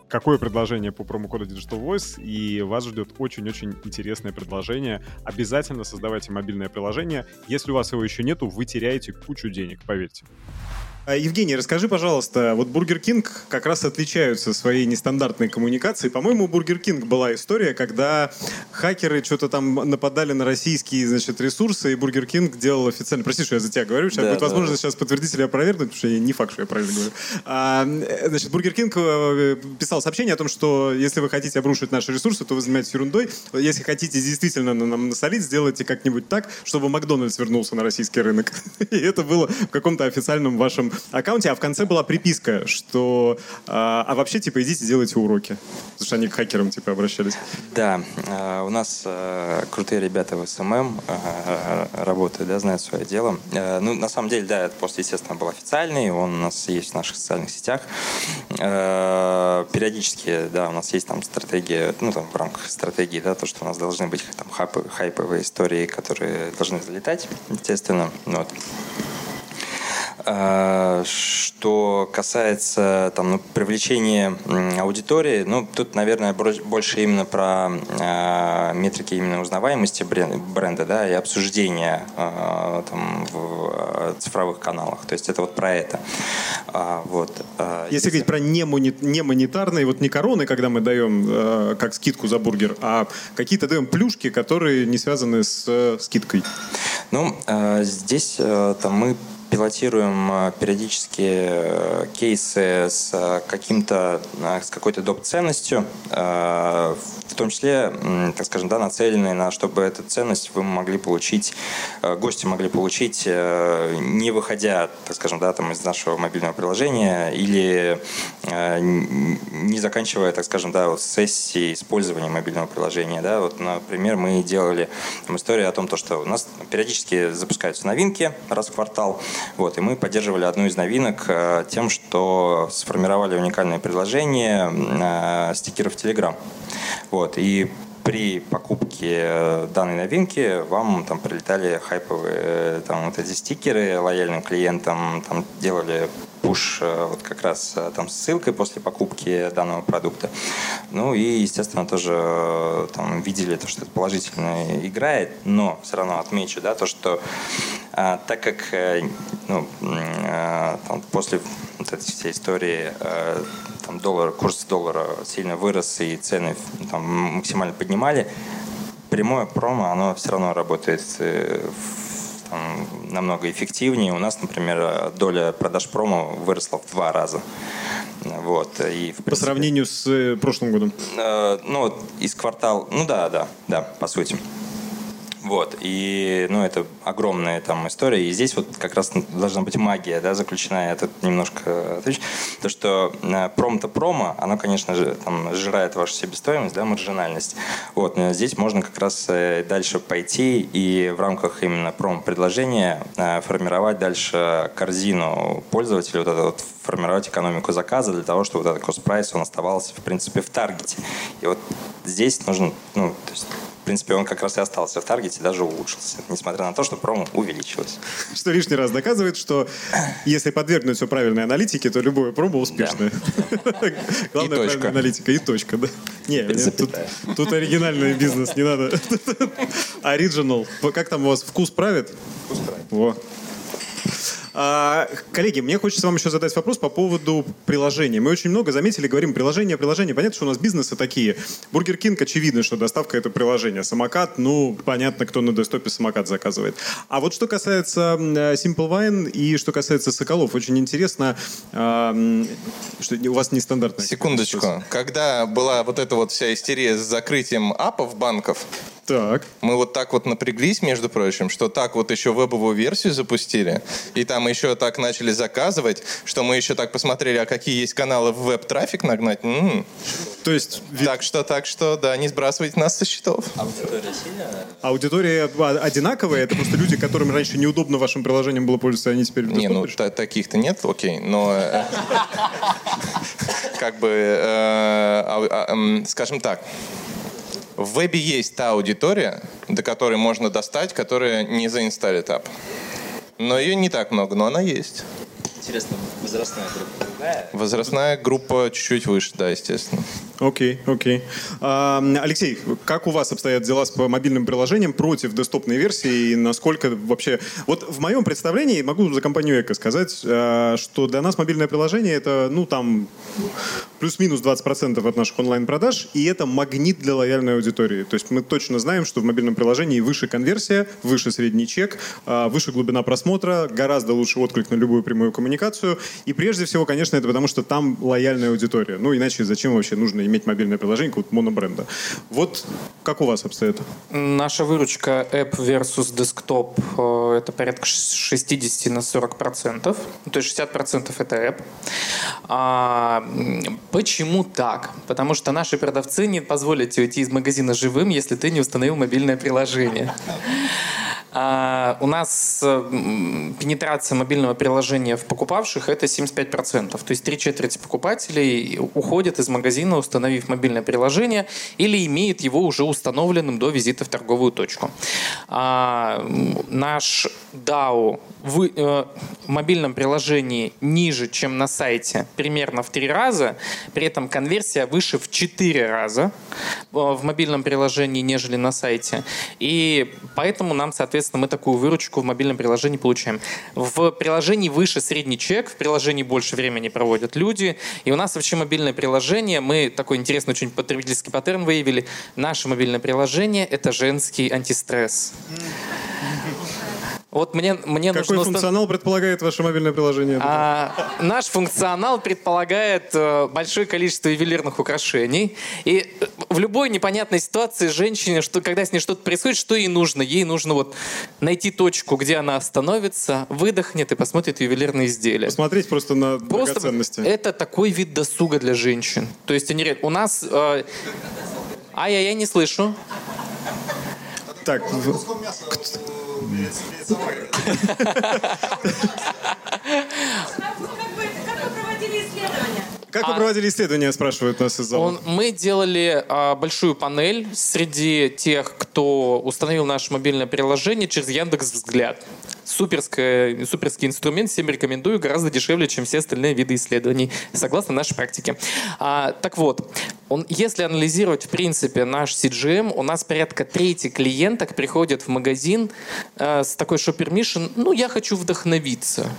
Speaker 4: какое предложение по промокоду Digital Voice, и вас ждет очень-очень интересное предложение. Обязательно создавайте мобильное приложение. Если у вас его еще нету, вы теряете кучу денег, поверьте. А, Евгений, расскажи, пожалуйста, вот Burger King как раз отличаются своей нестандартной коммуникацией. По-моему, у Burger King была история, когда хакеры что-то там нападали на российские, значит, ресурсы, и Бургер Кинг делал официально... Прости, что я за тебя говорю, сейчас да, будет да, возможность да. сейчас подтвердить или опровергнуть, потому что я не факт, что я правильно говорю. А, значит, Бургер Кинг э, писал сообщение о том, что если вы хотите обрушить наши ресурсы, то вы занимаетесь ерундой. Если хотите действительно нам насолить, сделайте как-нибудь так, чтобы Макдональдс вернулся на российский рынок. (laughs) И это было в каком-то официальном вашем аккаунте, а в конце была приписка, что а, а вообще, типа, идите, делайте уроки. Потому что они к хакерам, типа, обращались.
Speaker 5: Да, а, у нас а, крутые ребята в SMM работают, да, знают свое дело. Ну, на самом деле, да, этот пост, естественно, был официальный, он у нас есть в наших социальных сетях. Периодически, да, у нас есть там стратегия, ну, там, в рамках стратегии, да, то, что у нас должны быть там хайповые истории, которые должны залетать, естественно. Вот. А, Что касается там, ну, привлечения аудитории, ну, тут, наверное, больше именно про а, метрики именно узнаваемости брен- бренда, да, и обсуждения а, там, в цифровых каналах. То есть это вот про это. Вот.
Speaker 4: Если говорить про немонетарные, вот не короны, когда мы даем как скидку за бургер, а какие-то даем плюшки, которые не связаны с э, скидкой.
Speaker 5: Ну, здесь э, там, мы пилотируем э, периодически э, кейсы с э, каким-то, э, с какой-то доп. ценностью, в том числе, так скажем, да, нацеленные на, чтобы эту ценность вы могли получить, гости могли получить, э, не выходя, так скажем, да, там, из нашего мобильного приложения или э, не заканчивая, так скажем, да, вот сессии использования мобильного приложения, да, вот, например, мы делали там, историю о том, то, что у нас периодически запускаются новинки раз в квартал, вот, и мы поддерживали одну из новинок э, тем, что сформировали уникальное предложение э, стикеров Telegram, вот, и при покупке э, данной новинки вам там прилетали хайповые э, там вот эти стикеры лояльным клиентам, там делали пуш э, вот как раз там с ссылкой после покупки данного продукта. Ну и, естественно, тоже там видели то, что это положительно играет, но все равно отмечу, да, то, что а, так как ну, э, там, после вот этой всей истории э, там доллар, курс доллара сильно вырос и цены там, максимально поднимали, прямое промо, оно все равно работает э, там, намного эффективнее. У нас, например, доля продаж промо выросла в два раза. Вот, и, в
Speaker 4: По
Speaker 5: принципе,
Speaker 4: сравнению с э, прошлым годом.
Speaker 5: Э, ну, из квартала, ну да, да, да, по сути. Вот, и, ну, это огромная там история, и здесь вот как раз должна быть магия, да, заключена, я тут немножко отвечу, то, что э, пром-то промо, оно, конечно же, там, сжирает вашу себестоимость, да, маржинальность, вот, но здесь можно как раз э, дальше пойти и в рамках именно промо-предложения э, формировать дальше корзину пользователей, вот это вот формировать экономику заказа для того, чтобы вот этот кост-прайс, он оставался, в принципе, в таргете. И вот здесь нужно, ну, то есть принципе, он как раз и остался в таргете, даже улучшился, несмотря на то, что промо увеличилось.
Speaker 4: Что лишний раз доказывает, что если подвергнуть все правильной аналитике, то любое промо успешное. (laughs) Главное правильная аналитика. И точка. Не, нет,
Speaker 5: запятой.
Speaker 4: тут оригинальный бизнес, не надо. (laughs) Оригинал. Как там у вас вкус правит? Вкус правит. А, коллеги, мне хочется вам еще задать вопрос по поводу приложения. Мы очень много заметили, говорим приложение, приложение. Понятно, что у нас бизнесы такие. Бургер Кинг, очевидно, что доставка это приложение. Самокат, ну, понятно, кто на десктопе самокат заказывает. А вот что касается э, Simple Wine и что касается Соколов, очень интересно, а, что у вас нестандартная.
Speaker 3: Секундочку. Когда была вот эта вот вся истерия с закрытием апов банков,
Speaker 4: Так.
Speaker 3: мы вот так вот напряглись, между прочим, что так вот еще вебовую версию запустили, и там еще так начали заказывать, что мы еще так посмотрели, а какие есть каналы в веб-трафик нагнать. М.
Speaker 4: То есть
Speaker 3: Так что, так что, да, не сбрасывайте нас со счетов.
Speaker 4: аудитория а- одинаковая, это просто люди, которым раньше неудобно вашим приложением было пользоваться, они теперь
Speaker 3: Не, ну таких-то нет, окей, но э, (laughs) как бы, э, а- а, скажем так, в вебе есть та аудитория, до которой можно достать, которая не заинсталит ап. Но ее не так много, но она есть.
Speaker 5: Интересно, возрастная группа другая?
Speaker 3: Возрастная группа чуть-чуть выше, да, естественно.
Speaker 4: Окей, окей. Алексей, как у вас обстоят дела с мобильным приложением против десктопной версии и насколько вообще... Вот в моем представлении, могу за компанию Эко сказать, а, что для нас мобильное приложение это, ну, там, плюс-минус 20% от наших онлайн-продаж, и это магнит для лояльной аудитории. То есть мы точно знаем, что в мобильном приложении выше конверсия, выше средний чек, а, выше глубина просмотра, гораздо лучше отклик на любую прямую коммуникацию. И прежде всего, конечно, это потому, что там лояльная аудитория. Ну, иначе зачем вообще нужно иметь мобильное приложение какого-то монобренда? Вот как у вас обстоит?
Speaker 1: Наша выручка App versus Desktop э, это порядка ш- 60 на 40 процентов. То есть 60 процентов это App. А, почему так? Потому что наши продавцы не позволят тебе уйти из магазина живым, если ты не установил мобильное приложение. (laughs) А, у нас пенетрация мобильного приложения в покупавших это 75%. То есть три четверти покупателей уходят из магазина, установив мобильное приложение, или имеют его уже установленным до визита в торговую точку. А, наш DAO э, в мобильном приложении ниже, чем на сайте, примерно в три раза. При этом конверсия выше в четыре раза э, в мобильном приложении, нежели на сайте. И поэтому нам, соответственно, мы такую выручку в мобильном приложении получаем. В приложении выше средний чек, в приложении больше времени проводят люди. И у нас вообще мобильное приложение, мы такой интересный очень потребительский паттерн выявили. Наше мобильное приложение — это женский антистресс. Вот мне, мне
Speaker 4: Какой
Speaker 1: нужно...
Speaker 4: функционал предполагает ваше мобильное приложение?
Speaker 1: А, наш функционал предполагает э, большое количество ювелирных украшений. И э, в любой непонятной ситуации женщине, что, когда с ней что-то происходит, что ей нужно? Ей нужно вот найти точку, где она остановится, выдохнет и посмотрит ювелирные изделия.
Speaker 4: Посмотреть просто на
Speaker 1: Просто
Speaker 4: драгоценности.
Speaker 1: это такой вид досуга для женщин. То есть они у нас... Э... Ай, я не слышу.
Speaker 4: Так, в-
Speaker 6: Как вы, как вы- как вы проводили исследования?
Speaker 4: Как вы проводили исследования, спрашивают нас из зала.
Speaker 1: Он- мы делали а, большую панель среди тех, кто установил наше мобильное приложение через Яндекс Взгляд. Суперская, суперский инструмент, всем рекомендую, гораздо дешевле, чем все остальные виды исследований, согласно нашей практике. А, так вот, он, если анализировать, в принципе, наш CGM, у нас порядка трети клиенток приходят в магазин э, с такой mission, ну, я хочу вдохновиться.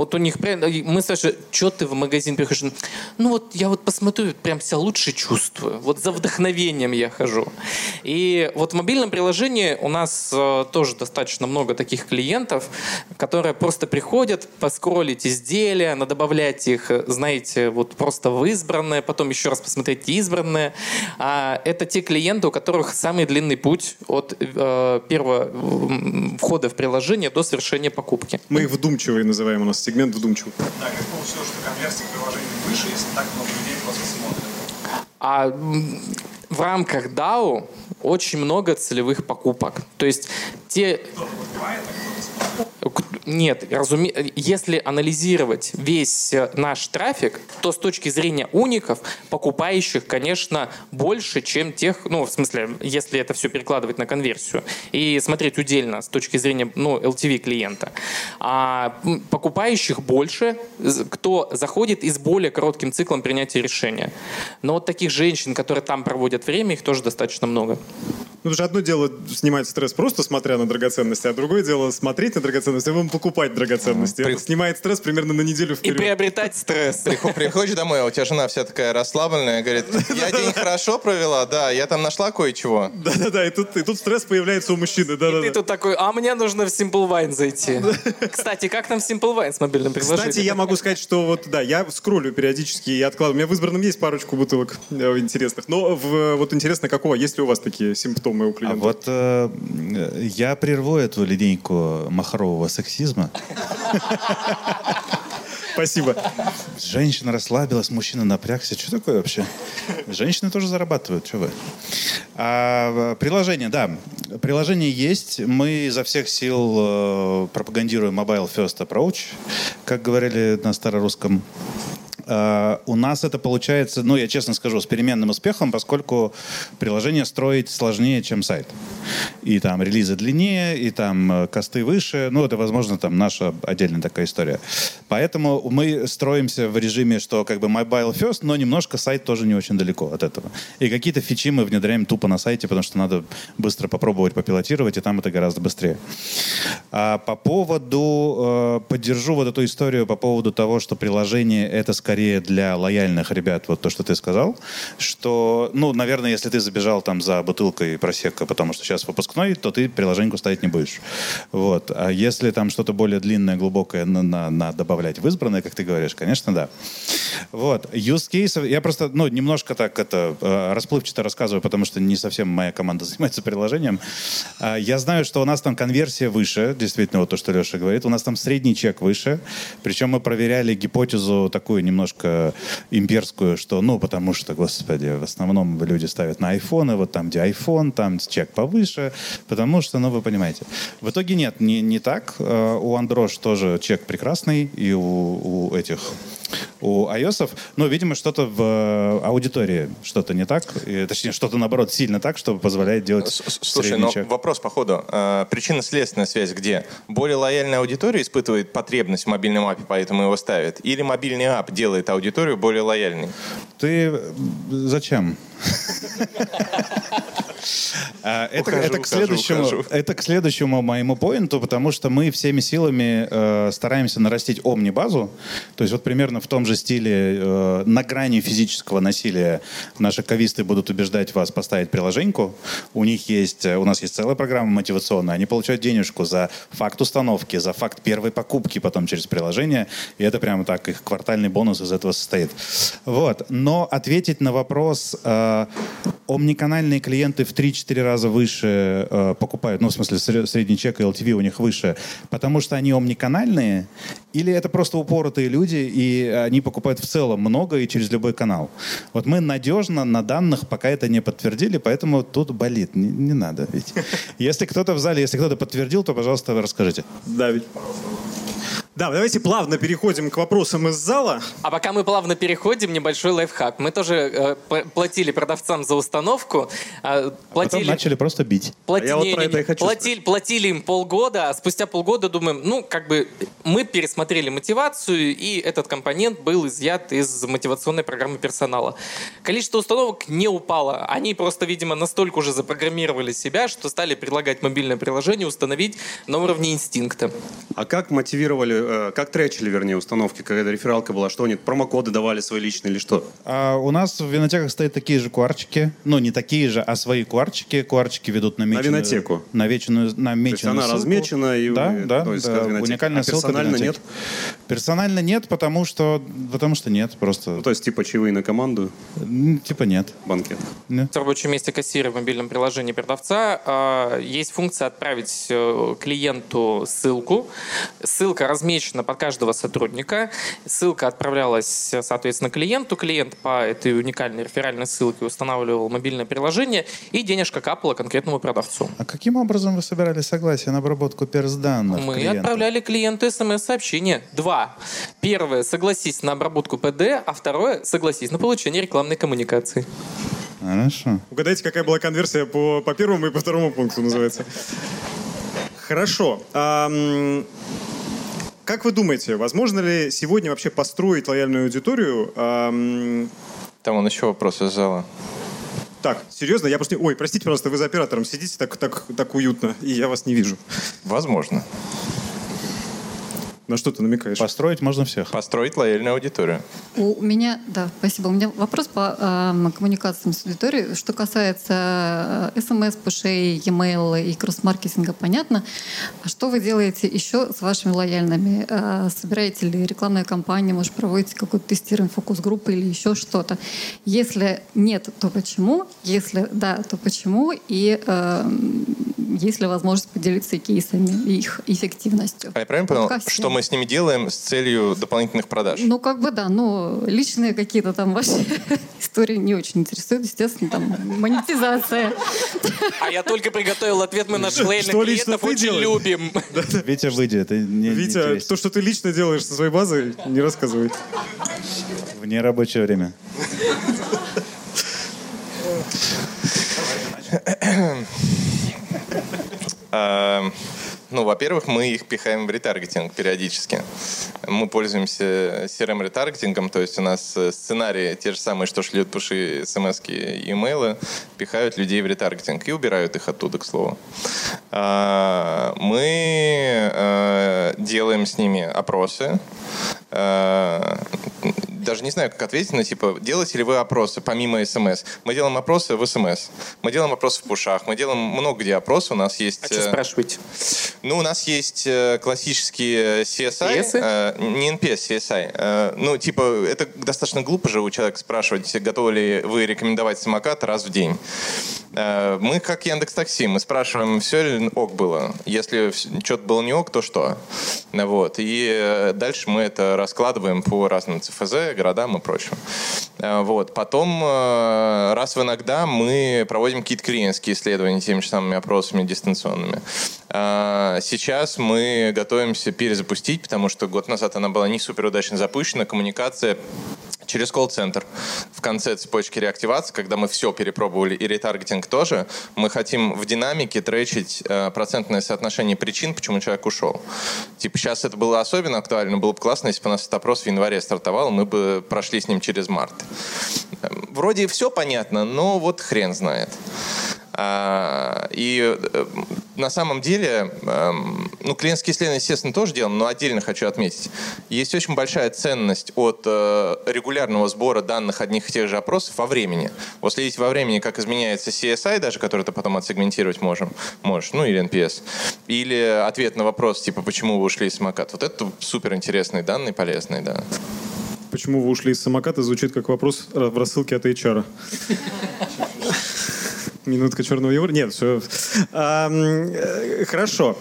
Speaker 1: Вот у них прям, мы спрашиваем, что ты в магазин приходишь? Ну вот я вот посмотрю, прям себя лучше чувствую. Вот за вдохновением я хожу. И вот в мобильном приложении у нас э, тоже достаточно много таких клиентов, которые просто приходят поскроллить изделия, надобавлять их, э, знаете, вот просто в избранное, потом еще раз посмотреть избранное. А это те клиенты, у которых самый длинный путь от э, первого входа в приложение до совершения покупки.
Speaker 4: Мы их вдумчивые называем у нас, сегмент вдумчивый.
Speaker 7: Так, как получилось, что конверсия к приложению выше, если так много людей просто смотрят?
Speaker 1: А в рамках DAO очень много целевых покупок. То есть те... К- Нет, разуме... если анализировать весь э, наш трафик, то с точки зрения уников, покупающих, конечно, больше, чем тех, ну, в смысле, если это все перекладывать на конверсию, и смотреть удельно с точки зрения, ну, LTV клиента. А покупающих больше, кто заходит и с более коротким циклом принятия решения. Но вот таких женщин, которые там проводят время, их тоже достаточно много.
Speaker 4: Ну, потому что одно дело снимать стресс просто смотря на драгоценности, а другое дело смотреть на а потом покупать драгоценности.
Speaker 3: При-
Speaker 4: Это снимает стресс примерно на неделю
Speaker 1: И
Speaker 4: вперед.
Speaker 1: приобретать стресс. (laughs)
Speaker 3: Приход- Приходишь домой, а у тебя жена вся такая расслабленная, говорит, (laughs) я день хорошо провела, да, я там нашла кое-чего.
Speaker 4: Да-да-да, и тут, и тут стресс появляется у мужчины.
Speaker 1: Ты
Speaker 4: Да-да-да.
Speaker 1: тут такой, а мне нужно в Simple Wine зайти. (laughs) Кстати, как там Simple Wine с мобильным приложением?
Speaker 4: Кстати, я могу сказать, что вот, да, я скроллю периодически и откладываю. У меня в избранном есть парочку бутылок э, интересных. Но в, вот интересно, какого? Есть ли у вас такие симптомы у
Speaker 2: А
Speaker 4: клиентов?
Speaker 2: вот э, я прерву эту линейку махрового сексизма.
Speaker 4: Спасибо.
Speaker 2: Женщина расслабилась, мужчина напрягся. Что такое вообще? Женщины тоже зарабатывают, что вы? А, приложение, да. Приложение есть. Мы изо всех сил э, пропагандируем Mobile First Approach, как говорили на старорусском. А, у нас это получается, ну, я честно скажу, с переменным успехом, поскольку приложение строить сложнее, чем сайт. И там релизы длиннее, и там э, косты выше. Ну, это, возможно, там наша отдельная такая история. Поэтому мы строимся в режиме, что как бы mobile first, но немножко сайт тоже не очень далеко от этого. И какие-то фичи мы внедряем тупо на сайте, потому что надо быстро попробовать попилотировать, и там это гораздо быстрее. А по поводу, э, поддержу вот эту историю по поводу того, что приложение это скорее для лояльных ребят, вот то, что ты сказал, что, ну, наверное, если ты забежал там за бутылкой просека, потому что сейчас выпускной, то ты приложеньку ставить не будешь. Вот. А если там что-то более длинное, глубокое на, на- на добавлять в избранное, как ты говоришь, конечно, да. Вот. Use cases, я просто, ну, немножко так это э, расплывчато рассказываю, потому что не совсем моя команда (laughs) занимается приложением. А, Я знаю, что у нас там конверсия выше, действительно, вот то, что Леша говорит. У нас там средний чек выше. Причем мы проверяли гипотезу такую немножко имперскую, что, ну, потому что, господи, в основном люди ставят на айфоны, вот там, где iPhone, там чек повыше, потому что, ну, вы понимаете. В итоге нет, не, не так. Э, У Андрош тоже чек прекрасный, и у, у этих у iOS. Но, видимо, что-то в э, аудитории, что-то не так. И, точнее, что-то, наоборот, сильно так, что позволяет делать
Speaker 3: Слушай, но вопрос по ходу. Э, Причинно-следственная связь где? Более лояльная аудитория испытывает потребность в мобильном апе, поэтому его ставит? Или мобильный ап делает аудиторию более лояльной?
Speaker 2: Ты зачем? А, Это,
Speaker 3: Ухожу,
Speaker 2: это к следующему,
Speaker 3: ухожу.
Speaker 2: это к следующему моему поинту, потому что мы всеми силами э, стараемся нарастить омни-базу. То есть вот примерно в том же стиле э, на грани физического насилия наши кависты будут убеждать вас поставить приложеньку. У них есть, э, у нас есть целая программа мотивационная. Они получают денежку за факт установки, за факт первой покупки потом через приложение. И это прямо так, их квартальный бонус из этого состоит. Вот. Но ответить на вопрос, э, омниканальные клиенты в 3-4 раза выше э, покупают, ну, в смысле, сре- средний чек и LTV у них выше, потому что они омниканальные, или это просто упоротые люди, и они покупают в целом много и через любой канал. Вот мы надежно на данных пока это не подтвердили, поэтому тут болит. Не, не надо ведь. (laughs) Если кто-то в зале, если кто-то подтвердил, то, пожалуйста, расскажите.
Speaker 4: Давид. Да, давайте плавно переходим к вопросам из зала.
Speaker 1: А пока мы плавно переходим, небольшой лайфхак. Мы тоже э, платили продавцам за установку. э,
Speaker 2: Потом
Speaker 1: платили,
Speaker 2: начали просто бить.
Speaker 1: плати-
Speaker 4: А я вот про
Speaker 1: не,
Speaker 4: это и хочу
Speaker 1: платили, платили им полгода, а спустя полгода думаем, ну, как бы мы пересмотрели мотивацию, и этот компонент был изъят из мотивационной программы персонала. Количество установок не упало. Они просто, видимо, настолько уже запрограммировали себя, что стали предлагать мобильное приложение установить на уровне инстинкта.
Speaker 8: А как мотивировали, э, как тречили, вернее, установки, когда рефералка была? Что они, промокоды давали свои личные или что?
Speaker 2: А у нас в винотеках стоят такие же куарчики. Ну, не такие же, а свои куарчики. Куарчики ведут на меченую...
Speaker 8: винотеку?
Speaker 2: На вечную, на
Speaker 8: То есть она
Speaker 2: ссылку.
Speaker 8: размечена и
Speaker 2: Да,
Speaker 8: э,
Speaker 2: да,
Speaker 8: то есть
Speaker 2: да, уникальная
Speaker 8: а
Speaker 2: ссылка
Speaker 8: персонально нет?
Speaker 2: Персонально нет, потому что, потому что нет, просто,
Speaker 8: Ну, то есть типа чаевые на команду,
Speaker 2: типа нет.
Speaker 8: банкет.
Speaker 1: В рабочем месте кассира в мобильном приложении продавца э, есть функция отправить э, клиенту ссылку. Ссылка размечена под каждого сотрудника. Ссылка отправлялась, соответственно, клиенту. Клиент по этой уникальной реферальной ссылке устанавливал мобильное приложение, и денежка капала конкретному продавцу.
Speaker 2: А каким образом вы собирали согласие на обработку персданных
Speaker 1: Мы
Speaker 2: клиента?
Speaker 1: отправляли клиенту смс-сообщение. Два. Первое, согласись на обработку ПД, а второе, согласись на получение рекламной коммуникации.
Speaker 2: Хорошо.
Speaker 4: Угадайте, какая была конверсия по, по первому и по второму пункту называется. (laughs) Хорошо. Ам, как вы думаете, возможно ли сегодня вообще построить лояльную аудиторию? Ам,
Speaker 3: Там он еще вопрос из зала.
Speaker 4: так, серьезно, я просто... Ой, простите, пожалуйста, вы за оператором сидите так, так, так уютно, и я вас не вижу.
Speaker 3: Возможно.
Speaker 4: На что ты намекаешь?
Speaker 2: Построить можно всех.
Speaker 3: Построить лояльную аудиторию.
Speaker 6: У меня, да, спасибо. У меня вопрос по эм, коммуникациям с аудиторией. Что касается э, смс, пушей, e-mail и кросс-маркетинга, понятно. А что вы делаете еще с вашими лояльными? Э, собираете ли рекламные кампании, может, проводите какое-то тестирование фокус-группы или еще что-то? Если нет, то почему? Если да, то почему? И эм, есть ли возможность поделиться кейсами и их эффективностью?
Speaker 3: А я правильно понял, что мы с ними делаем с целью дополнительных продаж?
Speaker 6: Ну, как бы да, ну, личные какие-то там ваши (laughs) истории не очень интересуют, естественно, там монетизация.
Speaker 1: А я только приготовил ответ, мы наших лояльных
Speaker 4: Что лично
Speaker 1: клиентов очень
Speaker 4: делаешь?
Speaker 1: любим. (laughs)
Speaker 2: Витя, выйди, это не,
Speaker 4: Витя, то, что ты лично делаешь со своей базой, не рассказывай.
Speaker 2: В нерабочее время. (laughs)
Speaker 3: А, Ну, во-первых, мы их пихаем в ретаргетинг периодически. Мы пользуемся CRM-ретаргетингом, то есть у нас э, сценарии те же самые, что шлют пуши, смс и имейлы, пихают людей в ретаргетинг и убирают их оттуда, к слову. А, Мы э, делаем с ними опросы, Э, даже не знаю, как ответить, но типа, делаете ли вы опросы помимо смс? Мы делаем опросы в смс, мы делаем опросы в пушах, мы делаем много где опросы, у нас есть...
Speaker 1: А что
Speaker 3: э,
Speaker 1: спрашиваете?
Speaker 3: Ну, у нас есть э, классические CSI,
Speaker 1: CS?
Speaker 3: э, не NPS, CSI. Э, ну, типа, это достаточно глупо же у человека спрашивать, готовы ли вы рекомендовать самокат раз в день. Э, мы как Яндекс Такси, мы спрашиваем, все ли ок было. Если что-то было не ок, то что? Вот. И э, дальше мы это раскладываем по разным ЦФЗ, городам и прочему. Э, Вот. Потом, э, раз в иногда мы проводим какие-то клиентские исследования теми же самыми опросами дистанционными. Э, Сейчас мы готовимся перезапустить, потому что год назад она была не супер удачно запущена. Коммуникация через колл-центр в конце цепочки реактивации, когда мы все перепробовали и ретаргетинг тоже, мы хотим в динамике тречить э, процентное соотношение причин, почему человек ушел. Типа сейчас это было особенно актуально, было бы классно, если бы у нас этот опрос в январе стартовал, мы бы прошли с ним через март. Эм, Вроде все понятно, но вот хрен знает. А, И э, на самом деле, эм, ну, клиентские исследования, естественно, тоже делаем, но отдельно хочу отметить. Есть очень большая ценность от э, регулярного сбора данных одних и тех же опросов во времени. Вот следить во времени, как изменяется CSI даже, который ты потом отсегментировать можем, можешь, ну, или NPS. Или ответ на вопрос, типа, почему вы ушли из самоката. Вот это супер интересные данные, полезные, да.
Speaker 4: Почему вы ушли из самоката, звучит как вопрос в рассылке от HR. (laughs) Минутка черного юмора. Нет, все. Хорошо.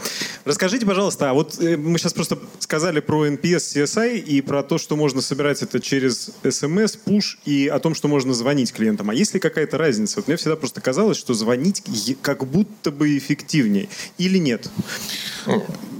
Speaker 4: Расскажите, пожалуйста, а вот э, мы сейчас просто сказали про NPS, CSI и про то, что можно собирать это через SMS, push и о том, что можно звонить клиентам. А есть ли какая-то разница? Вот мне всегда просто казалось, что звонить как будто бы эффективнее. Или нет?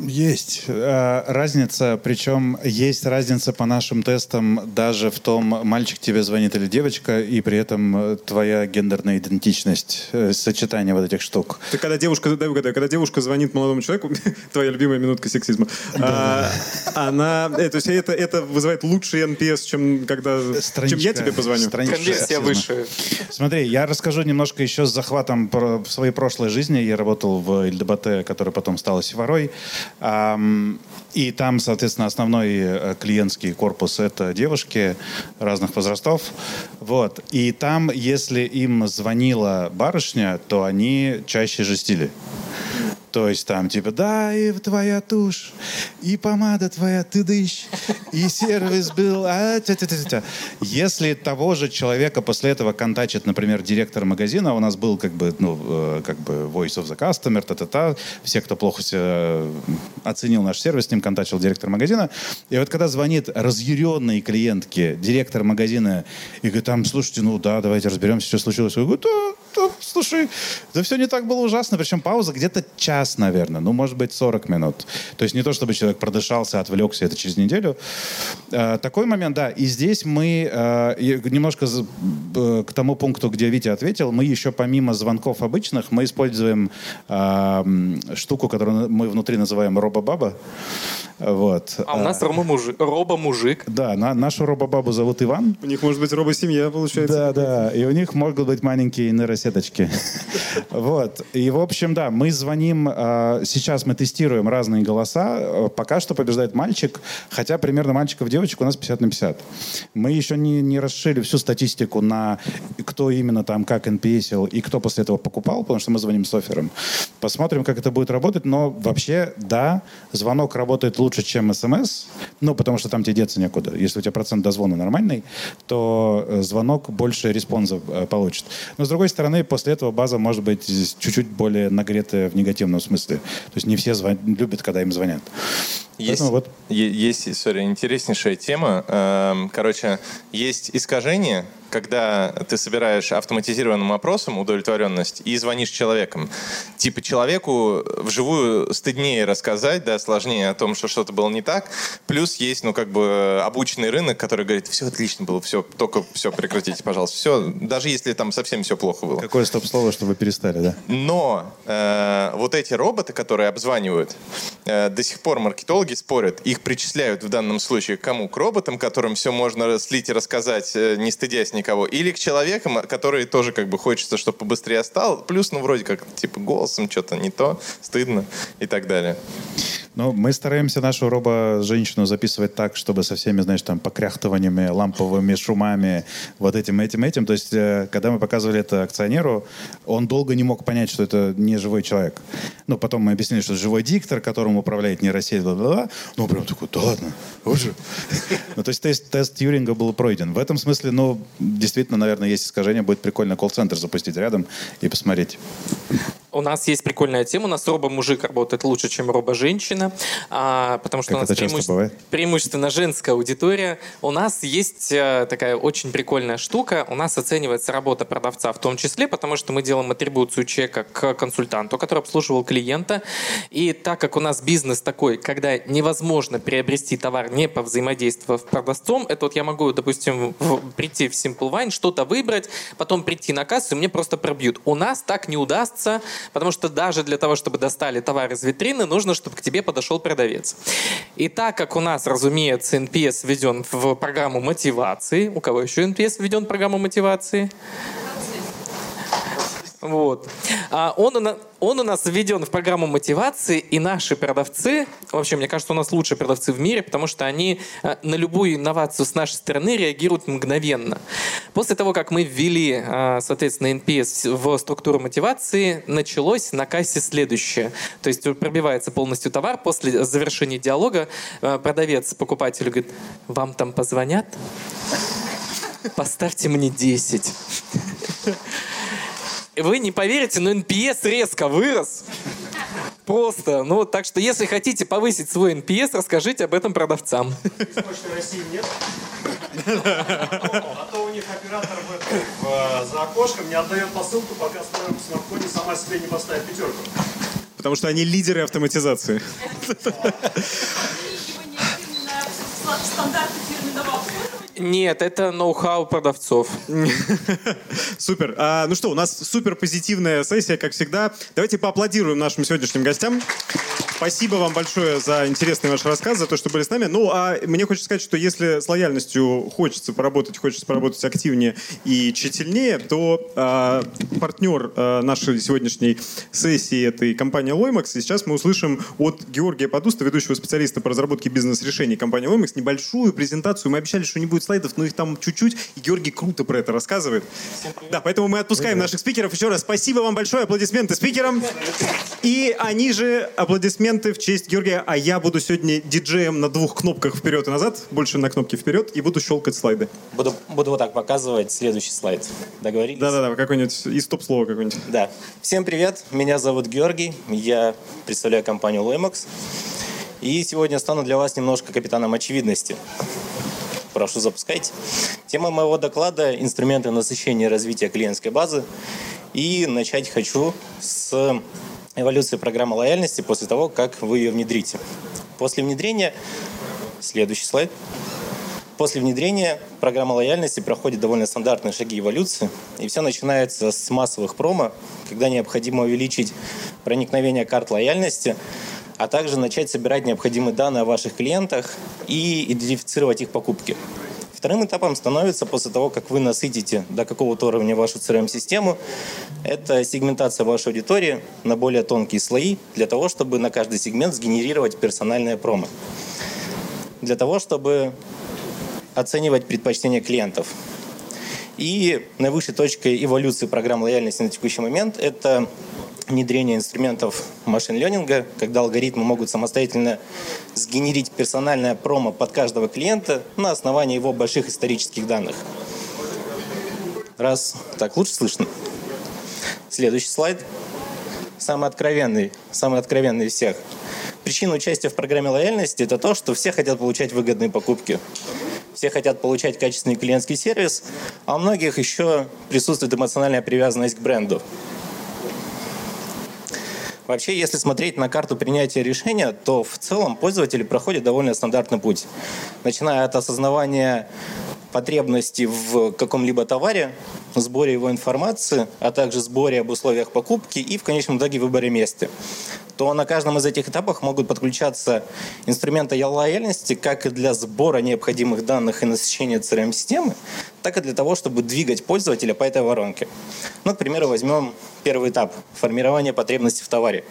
Speaker 2: Есть э, разница, причем есть разница по нашим тестам даже в том, мальчик тебе звонит или девочка, и при этом э, твоя гендерная идентичность, сочетание вот этих штук.
Speaker 4: Ты когда девушка, угадаю, когда девушка звонит молодому человеку, (laughs) (laughs) твоя любимая минутка сексизма, а, она, э, то есть это, это вызывает лучший NPS, чем когда, чем я тебе позвоню.
Speaker 1: Конверсия выше.
Speaker 2: Смотри, я расскажу немножко еще с захватом про в своей прошлой жизни. Я работал в ЛДБТ, который потом стала Севарой. И там, соответственно, основной э, клиентский корпус — это девушки разных возрастов. Вот. И там, если им звонила барышня, то они чаще жестили. То есть там типа, да, и твоя тушь, и помада твоя, ты дышь, и сервис был, а тя -тя -тя. Если того же человека после этого контачит, например, директор магазина, у нас был как бы, ну, э, как бы voice of the customer, та-та-та, все, кто плохо себя э, оценил наш сервис, с ним контачил директор магазина. И вот когда звонит разъяренной клиентке директор магазина и говорит, там, слушайте, ну да, давайте разберемся, что случилось. Я говорю, да, да, слушай, да все не так было ужасно. Причем пауза где-то час, наверное. Ну, может быть, 40 минут. То есть не то, чтобы человек продышался, отвлекся, это через неделю. Э, такой момент, да. И здесь мы э, немножко э, к тому пункту, где Витя ответил, мы еще помимо звонков обычных, мы используем э, штуку, которую мы внутри называем робобаба. Вот.
Speaker 1: А у нас робо-мужик. робо-мужик.
Speaker 2: Да, на- нашу робобабу зовут Иван.
Speaker 4: У них может быть робосемья, получается.
Speaker 2: Да, да. И у них могут быть маленькие нейросеточки. (laughs) Вот. И, в общем, да, мы звоним, э, сейчас мы тестируем разные голоса. Э, Пока что побеждает мальчик, хотя примерно мальчиков девочек у нас 50 на 50. Мы еще не, не расширили всю статистику на кто именно там как NPS и кто после этого покупал, потому что мы звоним с оффером. Посмотрим, как это будет работать, но вообще, да, звонок работает лучше, чем смс, ну, потому что там тебе деться некуда. Если у тебя процент дозвона нормальный, то э, звонок больше респонса э, получит. Но, с другой стороны, после этого база может быть чуть-чуть более нагретая в негативном смысле. То есть не все звон- любят, когда им звонят.
Speaker 3: Есть,
Speaker 2: Поэтому вот
Speaker 3: есть sorry, интереснейшая тема. Эм, Короче, есть искажение, когда ты собираешь автоматизированным опросом удовлетворенность и звонишь человеком. Типа человеку вживую стыднее рассказать, да, сложнее о том, что что-то было не так. Плюс есть, ну, как бы обученный рынок, который говорит, все отлично было, все, только все прекратите, пожалуйста. Все, даже если там совсем все плохо было.
Speaker 2: какое стоп-слово, чтобы перестали, да?
Speaker 3: Но э, вот эти роботы, которые обзванивают, э, до сих пор маркетологи спорят, их причисляют в данном случае к кому? К роботам, которым все можно слить и рассказать, э, не стыдясь никого, или к человекам, которые тоже как бы хочется, чтобы побыстрее стал, плюс, ну, вроде как, типа, голосом что-то не то, стыдно и так далее.
Speaker 2: Ну, мы стараемся нашу робо-женщину записывать так, чтобы со всеми, знаешь, там, покряхтываниями, ламповыми шумами, вот этим, этим, этим. То есть, э, когда мы показывали это акционеру, он долго не мог понять, что это не живой человек. Ну, потом мы объяснили, что это живой диктор, которым управляет нейросеть, бла-бла-бла. Ну, прям такой, да ладно, вот же. (laughs) Ну, то есть тест, Тьюринга был пройден. В этом смысле, ну, действительно, наверное, есть искажение. Будет прикольно колл-центр запустить рядом и посмотреть.
Speaker 1: У нас есть прикольная тема. У нас робо-мужик работает лучше, чем робо-женщина, а, потому что
Speaker 2: Как
Speaker 1: у нас преимуще- преимущественно женская аудитория. У нас есть э, такая очень прикольная штука. У нас оценивается работа продавца в том числе, потому что мы делаем атрибуцию чека к консультанту, который обслуживал клиента. И так как у нас бизнес такой, когда невозможно приобрести товар, не повзаимодействовав с продавцом, это вот я могу, допустим, в- прийти в Simple Wine, что-то выбрать, потом прийти на кассу, и мне просто пробьют. У нас так не удастся, потому что даже для того, чтобы достали товар из витрины, нужно, чтобы к тебе подошел продавец. И так как у нас, разумеется, NPS введен в программу мотивации, у кого еще NPS введен в программу мотивации? Вот. А он, он у нас введен в программу мотивации, и наши продавцы, вообще, мне кажется, у нас лучшие продавцы в мире, потому что они э, на любую инновацию с нашей стороны реагируют мгновенно. После того, как мы ввели, э, соответственно, NPS в структуру мотивации, началось на кассе следующее. То есть пробивается полностью товар, после завершения диалога э, продавец покупателю говорит, вам там позвонят? Поставьте мне 10. Вы не поверите, но NPS резко вырос. Просто. Ну, так что, если хотите повысить свой NPS, расскажите об этом продавцам.
Speaker 7: Почты России нет. А то у них оператор за окошком не отдает посылку, пока в смартфоне сама себе не поставит пятерку.
Speaker 4: Потому что они лидеры автоматизации.
Speaker 9: стандарты фирменного обслуживания.
Speaker 1: Нет, это ноу-хау продавцов. (laughs)
Speaker 4: Супер. А, ну что, у нас супер позитивная сессия, как всегда. Давайте поаплодируем нашим сегодняшним гостям. Спасибо вам большое за интересный ваш рассказ, за то, что были с нами. Ну, а мне хочется сказать, что если с лояльностью хочется поработать, хочется поработать активнее и тщательнее, то а, партнер а, нашей сегодняшней сессии — это и компания Loimax. И сейчас мы услышим от Георгия Подуста, ведущего специалиста по разработке бизнес-решений компании Loimax, небольшую презентацию. Мы обещали, что не будет слайдов, но их там чуть-чуть, и Георгий круто про это рассказывает. Да, поэтому мы отпускаем наших спикеров. Еще раз спасибо вам большое, аплодисменты спикерам. И они же аплодисменты в честь Георгия. А я буду сегодня диджеем на двух кнопках вперед и назад, больше на кнопке вперед, и буду щелкать слайды.
Speaker 10: Буду, буду вот так показывать следующий слайд. Договорились?
Speaker 4: Да-да-да, какой-нибудь и стоп-слово какое-нибудь.
Speaker 10: Да. Всем привет, меня зовут Георгий, я представляю компанию Loimax. И сегодня стану для вас немножко капитаном очевидности. Прошу, запускайте. Тема моего доклада – инструменты насыщения и развития клиентской базы. И начать хочу с эволюции программы лояльности после того, как вы ее внедрите. После внедрения, следующий слайд, После внедрения программа лояльности проходит довольно стандартные шаги эволюции, и все начинается с массовых промо, когда необходимо увеличить проникновение карт лояльности, а также начать собирать необходимые данные о ваших клиентах и идентифицировать их покупки. Вторым этапом становится после того, как вы насытите до какого-то уровня вашу CRM-систему, это сегментация вашей аудитории на более тонкие слои для того, чтобы на каждый сегмент сгенерировать персональное промо. Для того, чтобы оценивать предпочтения клиентов. И наивысшей точкой эволюции программ лояльности на текущий момент – это внедрение инструментов машин-ленинга, когда алгоритмы могут самостоятельно сгенерить персональное промо под каждого клиента на основании его больших исторических данных. Раз. Так, лучше слышно. Следующий слайд. Самый откровенный, самый откровенный из всех. Причина участия в программе лояльности – это то, что все хотят получать выгодные покупки. Все хотят получать качественный клиентский сервис, а у многих еще присутствует эмоциональная привязанность к бренду. Вообще, если смотреть на карту принятия решения, то в целом пользователи проходят довольно стандартный путь. Начиная от осознавания потребности в каком-либо товаре, сборе его информации, а также сборе об условиях покупки и в конечном итоге выборе места то на каждом из этих этапов могут подключаться инструменты лояльности как и для сбора необходимых данных и насыщения CRM-системы, так и для того, чтобы двигать пользователя по этой воронке. Ну, к примеру, возьмем первый этап – формирование потребностей в товаре.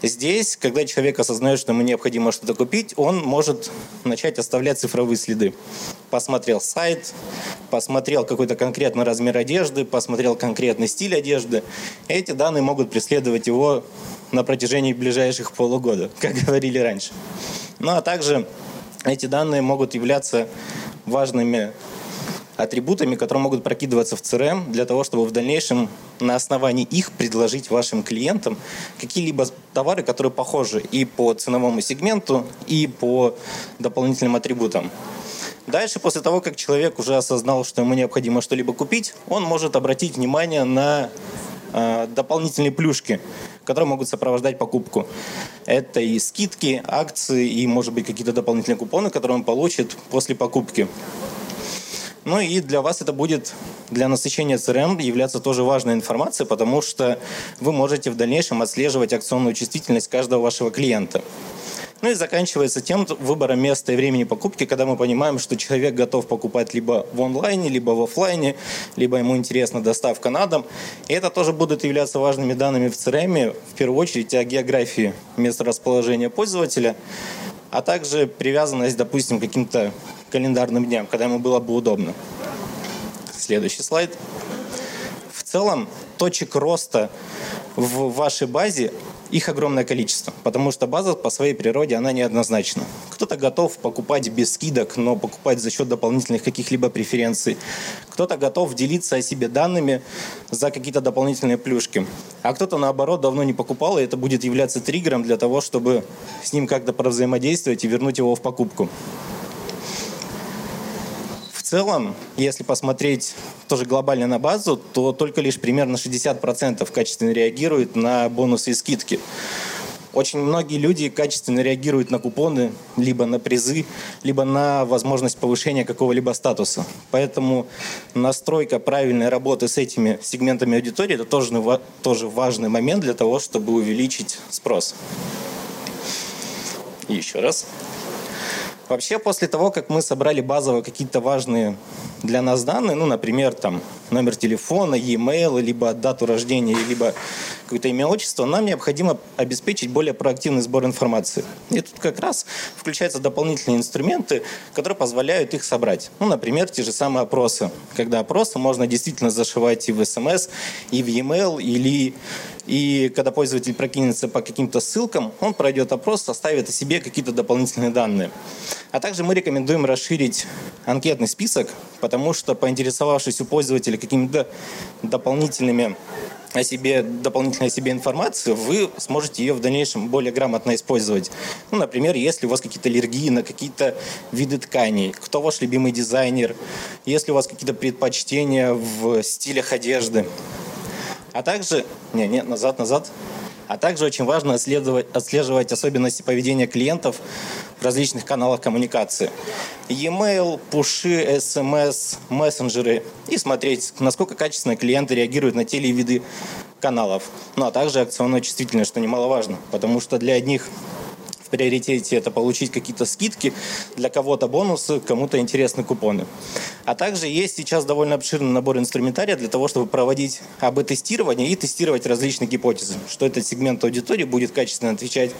Speaker 10: Здесь, когда человек осознает, что ему необходимо что-то купить, он может начать оставлять цифровые следы. Посмотрел сайт, посмотрел какой-то конкретный размер одежды, посмотрел конкретный стиль одежды. Эти данные могут преследовать его на протяжении ближайших полугода, (laughs) как говорили раньше. Ну а также эти данные могут являться важными атрибутами, которые могут прокидываться в CRM для того, чтобы в дальнейшем на основании их предложить вашим клиентам какие-либо товары, которые похожи и по ценовому сегменту, и по дополнительным атрибутам. Дальше, после того, как человек уже осознал, что ему необходимо что-либо купить, он может обратить внимание на э, дополнительные плюшки, которые могут сопровождать покупку. Это и скидки, акции, и, может быть, какие-то дополнительные купоны, которые он получит после покупки. Ну и для вас это будет для насыщения CRM являться тоже важной информацией, потому что вы можете в дальнейшем отслеживать акционную чувствительность каждого вашего клиента. Ну и заканчивается тем выбором места и времени покупки, когда мы понимаем, что человек готов покупать либо в онлайне, либо в офлайне, либо ему интересна доставка на дом. И это тоже будут являться важными данными в CRM, в первую очередь о географии места расположения пользователя, а также привязанность, допустим, к каким-то календарным дням, когда ему было бы удобно. Следующий слайд. В целом, точек роста в вашей базе их огромное количество, потому что база по своей природе, она неоднозначна. Кто-то готов покупать без скидок, но покупать за счет дополнительных каких-либо преференций. Кто-то готов делиться о себе данными за какие-то дополнительные плюшки. А кто-то, наоборот, давно не покупал, и это будет являться триггером для того, чтобы с ним как-то взаимодействовать и вернуть его в покупку целом, если посмотреть тоже глобально на базу, то только лишь примерно 60% качественно реагируют на бонусы и скидки. Очень многие люди качественно реагируют на купоны, либо на призы, либо на возможность повышения какого-либо статуса. Поэтому настройка правильной работы с этими сегментами аудитории – это тоже, тоже важный момент для того, чтобы увеличить спрос. Еще раз. Вообще, после того, как мы собрали базово какие-то важные для нас данные, ну, например, там, номер телефона, e-mail, либо дату рождения, либо какое-то имя, отчество, нам необходимо обеспечить более проактивный сбор информации. И тут как раз включаются дополнительные инструменты, которые позволяют их собрать. Ну, например, те же самые опросы. Когда опросы можно действительно зашивать и в смс, и в e-mail, или и когда пользователь прокинется по каким-то ссылкам, он пройдет опрос, составит о себе какие-то дополнительные данные. А также мы рекомендуем расширить анкетный список, потому что поинтересовавшись у пользователя какими-то дополнительными о себе, дополнительной о себе информацию, вы сможете ее в дальнейшем более грамотно использовать. Ну, например, если у вас какие-то аллергии на какие-то виды тканей, кто ваш любимый дизайнер, если у вас какие-то предпочтения в стилях одежды. А также... Не, не, назад, назад. А также очень важно отслеживать, особенности поведения клиентов в различных каналах коммуникации. E-mail, пуши, SMS, мессенджеры. И смотреть, насколько качественно клиенты реагируют на те или виды каналов. Ну а также акционная чувствительность, что немаловажно. Потому что для одних приоритете это получить какие-то скидки, для кого-то бонусы, кому-то интересные купоны. А также есть сейчас довольно обширный набор инструментария для того, чтобы проводить АБ-тестирование и тестировать различные гипотезы, что этот сегмент аудитории будет качественно отвечать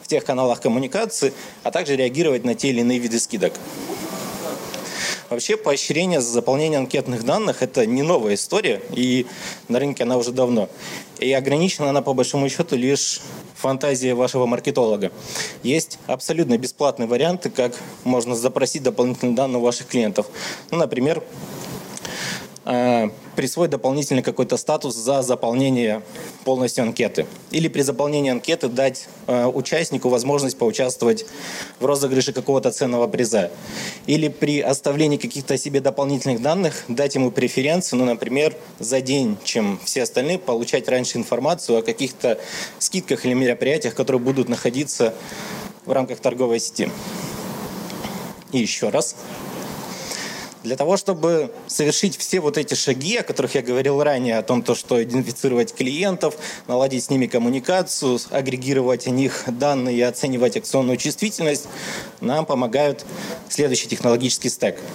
Speaker 10: в тех каналах коммуникации, а также реагировать на те или иные виды скидок. Вообще поощрение за заполнение анкетных данных – это не новая история, и на рынке она уже давно. И ограничена она, по большому счету, лишь фантазия вашего маркетолога. Есть абсолютно бесплатные варианты, как можно запросить дополнительные данные у ваших клиентов. Ну, например, присвоить дополнительный какой-то статус за заполнение полностью анкеты. Или при заполнении анкеты дать э, участнику возможность поучаствовать в розыгрыше какого-то ценного приза. Или при оставлении каких-то себе дополнительных данных дать ему преференцию, ну, например, за день, чем все остальные, получать раньше информацию о каких-то скидках или мероприятиях, которые будут находиться в рамках торговой сети. И еще раз. Для того, чтобы совершить все вот эти шаги, о которых я говорил ранее, о том, то, что идентифицировать клиентов, наладить с ними коммуникацию, агрегировать о них данные и оценивать акционную чувствительность, нам помогают следующий технологический стек –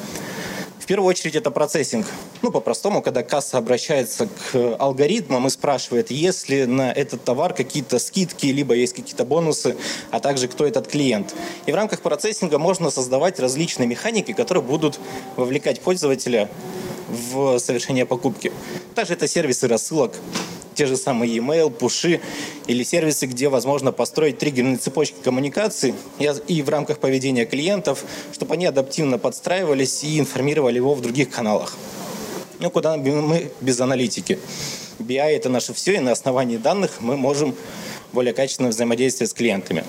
Speaker 10: первую очередь это процессинг. Ну, по-простому, когда касса обращается к алгоритмам и спрашивает, есть ли на этот товар какие-то скидки, либо есть какие-то бонусы, а также кто этот клиент. И в рамках процессинга можно создавать различные механики, которые будут вовлекать пользователя в совершение покупки. Также это сервисы рассылок, те же самые e-mail, пуши или сервисы, где возможно построить триггерные цепочки коммуникаций и, и в рамках поведения клиентов, чтобы они адаптивно подстраивались и информировали его в других каналах. Ну, куда мы без аналитики. BI – это наше все, и на основании данных мы можем более качественно взаимодействовать с клиентами.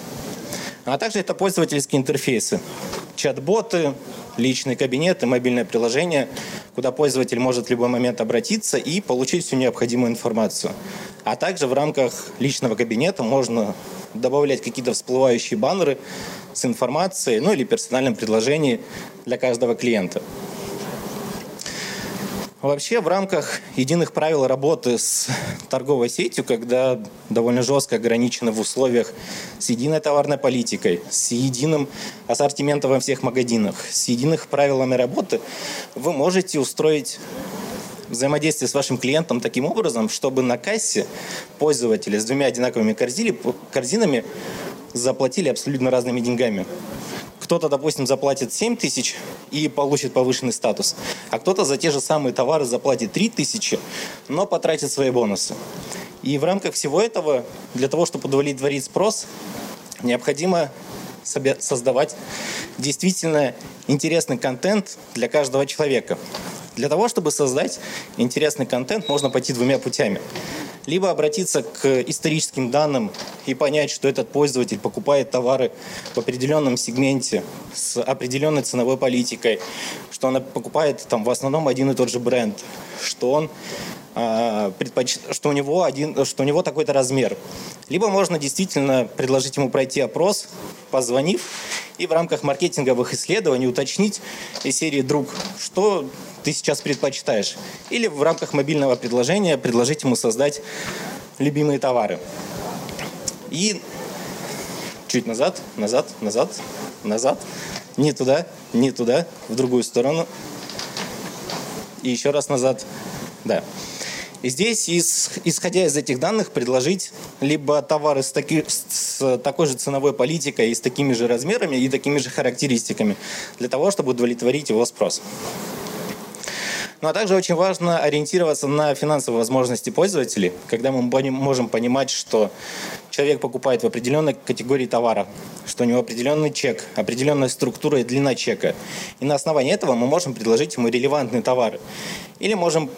Speaker 10: А также это пользовательские интерфейсы. Чат-боты, личный кабинет и мобильное приложение, куда пользователь может в любой момент обратиться и получить всю необходимую информацию. А также в рамках личного кабинета можно добавлять какие-то всплывающие баннеры с информацией, ну или персональным предложением для каждого клиента. Вообще в рамках единых правил работы с торговой сетью, когда довольно жестко ограничено в условиях с единой товарной политикой, с единым ассортиментом во всех магазинах, с единых правилами работы, вы можете устроить взаимодействие с вашим клиентом таким образом, чтобы на кассе пользователи с двумя одинаковыми корзинами заплатили абсолютно разными деньгами. Кто-то, допустим, заплатит 7 тысяч и получит повышенный статус, а кто-то за те же самые товары заплатит 3 тысячи, но потратит свои бонусы. И в рамках всего этого, для того, чтобы удовлетворить спрос, необходимо создавать действительно интересный контент для каждого человека. Для того, чтобы создать интересный контент, можно пойти двумя путями либо обратиться к историческим данным и понять, что этот пользователь покупает товары в определенном сегменте с определенной ценовой политикой, что он покупает там в основном один и тот же бренд, что он а, предпоч... что у него один, что у него такой-то размер. Либо можно действительно предложить ему пройти опрос, позвонив, и в рамках маркетинговых исследований уточнить из серии «Друг, что ты сейчас предпочитаешь?» Или в рамках мобильного предложения предложить ему создать любимые товары. И чуть назад, назад, назад, назад, не туда, не туда, в другую сторону. И еще раз назад. Да. И здесь, исходя из этих данных, предложить либо товары с, таки, с такой же ценовой политикой и с такими же размерами и такими же характеристиками, для того, чтобы удовлетворить его спрос. Ну а также очень важно ориентироваться на финансовые возможности пользователей, когда мы можем понимать, что человек покупает в определенной категории товара, что у него определенный чек, определенная структура и длина чека. И на основании этого мы можем предложить ему релевантные товары. Или можем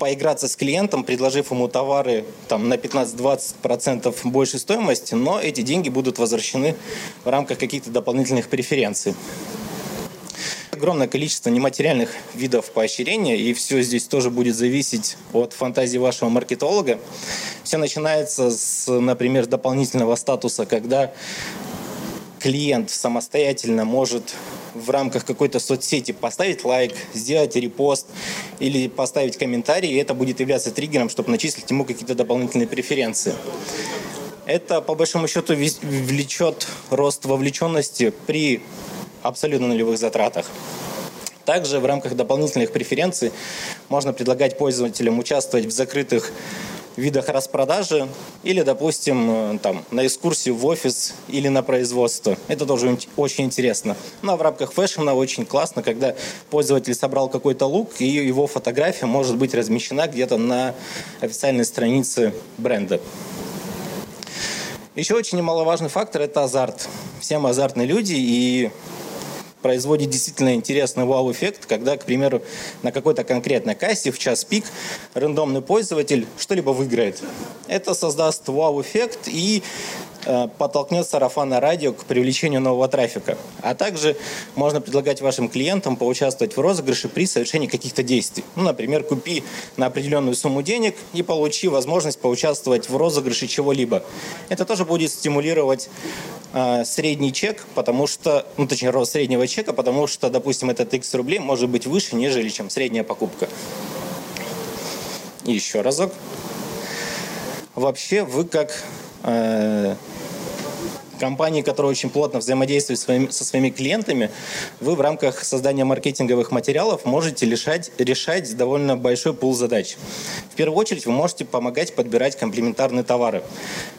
Speaker 10: поиграться с клиентом, предложив ему товары там, на 15-20% большей стоимости, но эти деньги будут возвращены в рамках каких-то дополнительных преференций огромное количество нематериальных видов поощрения, и все здесь тоже будет зависеть от фантазии вашего маркетолога. Все начинается с, например, дополнительного статуса, когда клиент самостоятельно может в рамках какой-то соцсети поставить лайк, сделать репост или поставить комментарий, и это будет являться триггером, чтобы начислить ему какие-то дополнительные преференции. Это, по большому счету, влечет рост вовлеченности при абсолютно нулевых затратах. Также в рамках дополнительных преференций можно предлагать пользователям участвовать в закрытых видах распродажи или, допустим, э, там, на экскурсию в офис или на производство. Это тоже очень интересно. Но ну, а в рамках фэшена очень классно, когда пользователь собрал какой-то лук, и его фотография может быть размещена где-то на официальной странице бренда. Еще очень немаловажный фактор – это азарт. Все мы азартные люди, и производит действительно интересный вау-эффект, когда, к примеру, на какой-то конкретной кассе в час пик рандомный пользователь что-либо выиграет. Это создаст вау-эффект и подтолкнет сарафанное радио к привлечению нового трафика. А также можно предлагать вашим клиентам поучаствовать в розыгрыше при совершении каких-то действий. Ну, например, купи на определенную сумму денег и получи возможность поучаствовать в розыгрыше чего-либо. Это тоже будет стимулировать э, средний чек, потому что, ну, точнее, рост среднего чека, потому что, допустим, этот X рублей может быть выше, нежели чем средняя покупка. Еще разок. Вообще, вы как э, компании, которые очень плотно взаимодействуют со своими, клиентами, вы в рамках создания маркетинговых материалов можете решать, решать довольно большой пул задач. В первую очередь вы можете помогать подбирать комплементарные товары.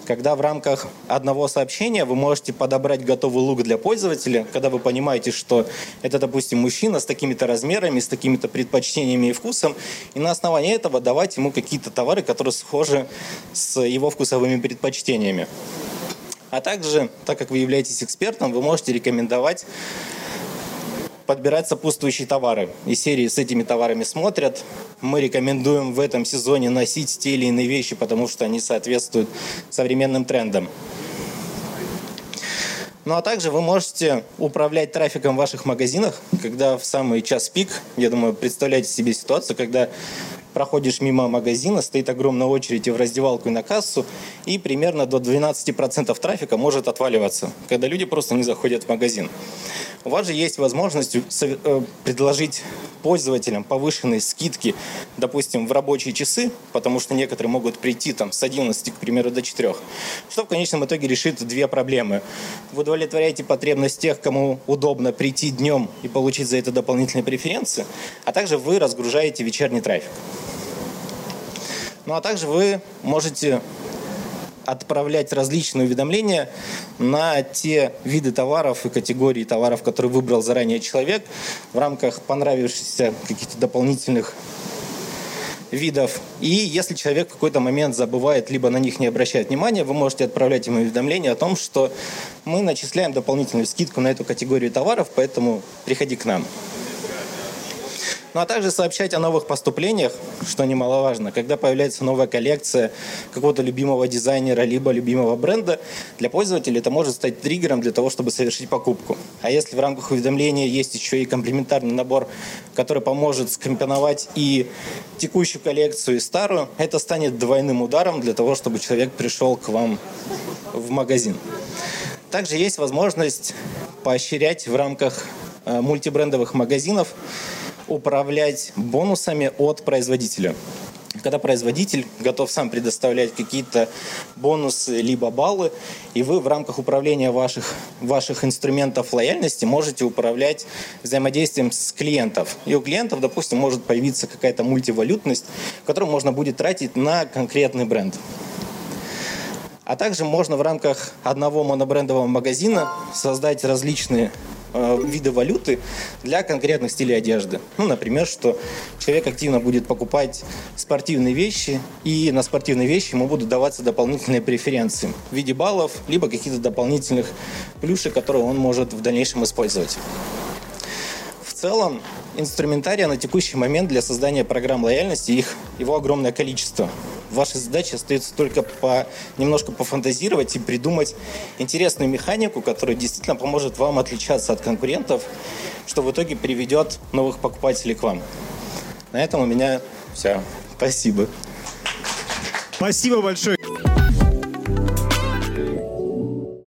Speaker 10: Когда в рамках одного сообщения вы можете подобрать готовый лук для пользователя, когда вы понимаете, что это, допустим, мужчина с такими-то размерами, с такими-то предпочтениями и вкусом, и на основании этого давать ему какие-то товары, которые схожи с его вкусовыми предпочтениями. А также, так как вы являетесь экспертом, вы можете рекомендовать подбирать сопутствующие товары. И серии с этими товарами смотрят. Мы рекомендуем в этом сезоне носить те или иные вещи, потому что они соответствуют современным трендам. Ну а также вы можете управлять трафиком в ваших магазинах, когда в самый час пик, я думаю, представляете себе ситуацию, когда проходишь мимо магазина, стоит огромная очередь и в раздевалку, и на кассу, и примерно до 12% трафика может отваливаться, когда люди просто не заходят в магазин. У вас же есть возможность э, предложить пользователям повышенные скидки, допустим, в рабочие часы, потому что некоторые могут прийти там с 11, к примеру, до 4, что в конечном итоге решит две проблемы. Вы удовлетворяете потребность тех, кому удобно прийти днем и получить за это дополнительные преференции, а также вы разгружаете вечерний трафик. Ну а также вы можете отправлять различные уведомления на те виды товаров и категории товаров, которые выбрал заранее человек в рамках понравившихся каких-то дополнительных видов. И если человек в какой-то момент забывает, либо на них не обращает внимания, вы можете отправлять ему уведомление о том, что мы начисляем дополнительную скидку на эту категорию товаров, поэтому приходи к нам. Ну а также сообщать о новых поступлениях, что немаловажно. Когда появляется новая коллекция какого-то любимого дизайнера, либо любимого бренда, для пользователя это может стать триггером для того, чтобы совершить покупку. А если в рамках уведомления есть еще и комплементарный набор, который поможет скомпоновать и текущую коллекцию, и старую, это станет двойным ударом для того, чтобы человек пришел к вам в магазин. Также есть возможность поощрять в рамках э, мультибрендовых магазинов управлять бонусами от производителя. Когда производитель готов сам предоставлять какие-то бонусы либо баллы, и вы в рамках управления ваших, ваших инструментов лояльности можете управлять взаимодействием с клиентов. И у клиентов, допустим, может появиться какая-то мультивалютность, которую можно будет тратить на конкретный бренд. А также можно в рамках одного монобрендового магазина создать различные э, виды валюты для конкретных стилей одежды. Ну, например, что человек активно будет покупать спортивные вещи, и на спортивные вещи ему будут даваться дополнительные преференции в виде баллов, либо каких-то дополнительных плюшек, которые он может в дальнейшем использовать. В целом, инструментария на текущий момент для создания программ лояльности, их, его огромное количество ваша задача остается только по, немножко пофантазировать и придумать интересную механику, которая действительно поможет вам отличаться от конкурентов, что в итоге приведет новых покупателей к вам. На этом у меня все. Спасибо.
Speaker 4: Спасибо большое.